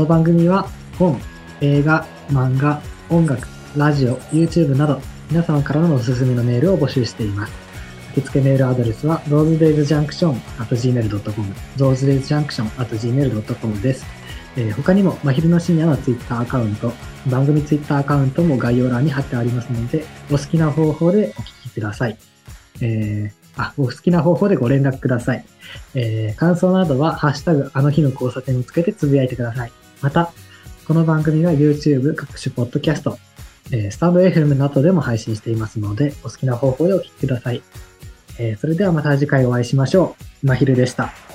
Speaker 1: この番組は本、映画、漫画、音楽、ラジオ、YouTube など皆様からのおすすめのメールを募集しています。受付メールアドレスは rosedaysjunction.gmail.com rosedaysjunction.gmail.com です。えー他にも、まひるの深夜の Twitter アカウント、番組 Twitter アカウントも概要欄に貼ってありますので、お好きな方法でお聞きください。えーあ、お好きな方法でご連絡ください。えー感想などは、ハッシュタグ、あの日の交差点をつけてつぶやいてください。また、この番組は YouTube、各種ポッドキャスト、えースタンド FM などでも配信していますので、お好きな方法でお聴きください。えーそれではまた次回お会いしましょう。まひるでした。「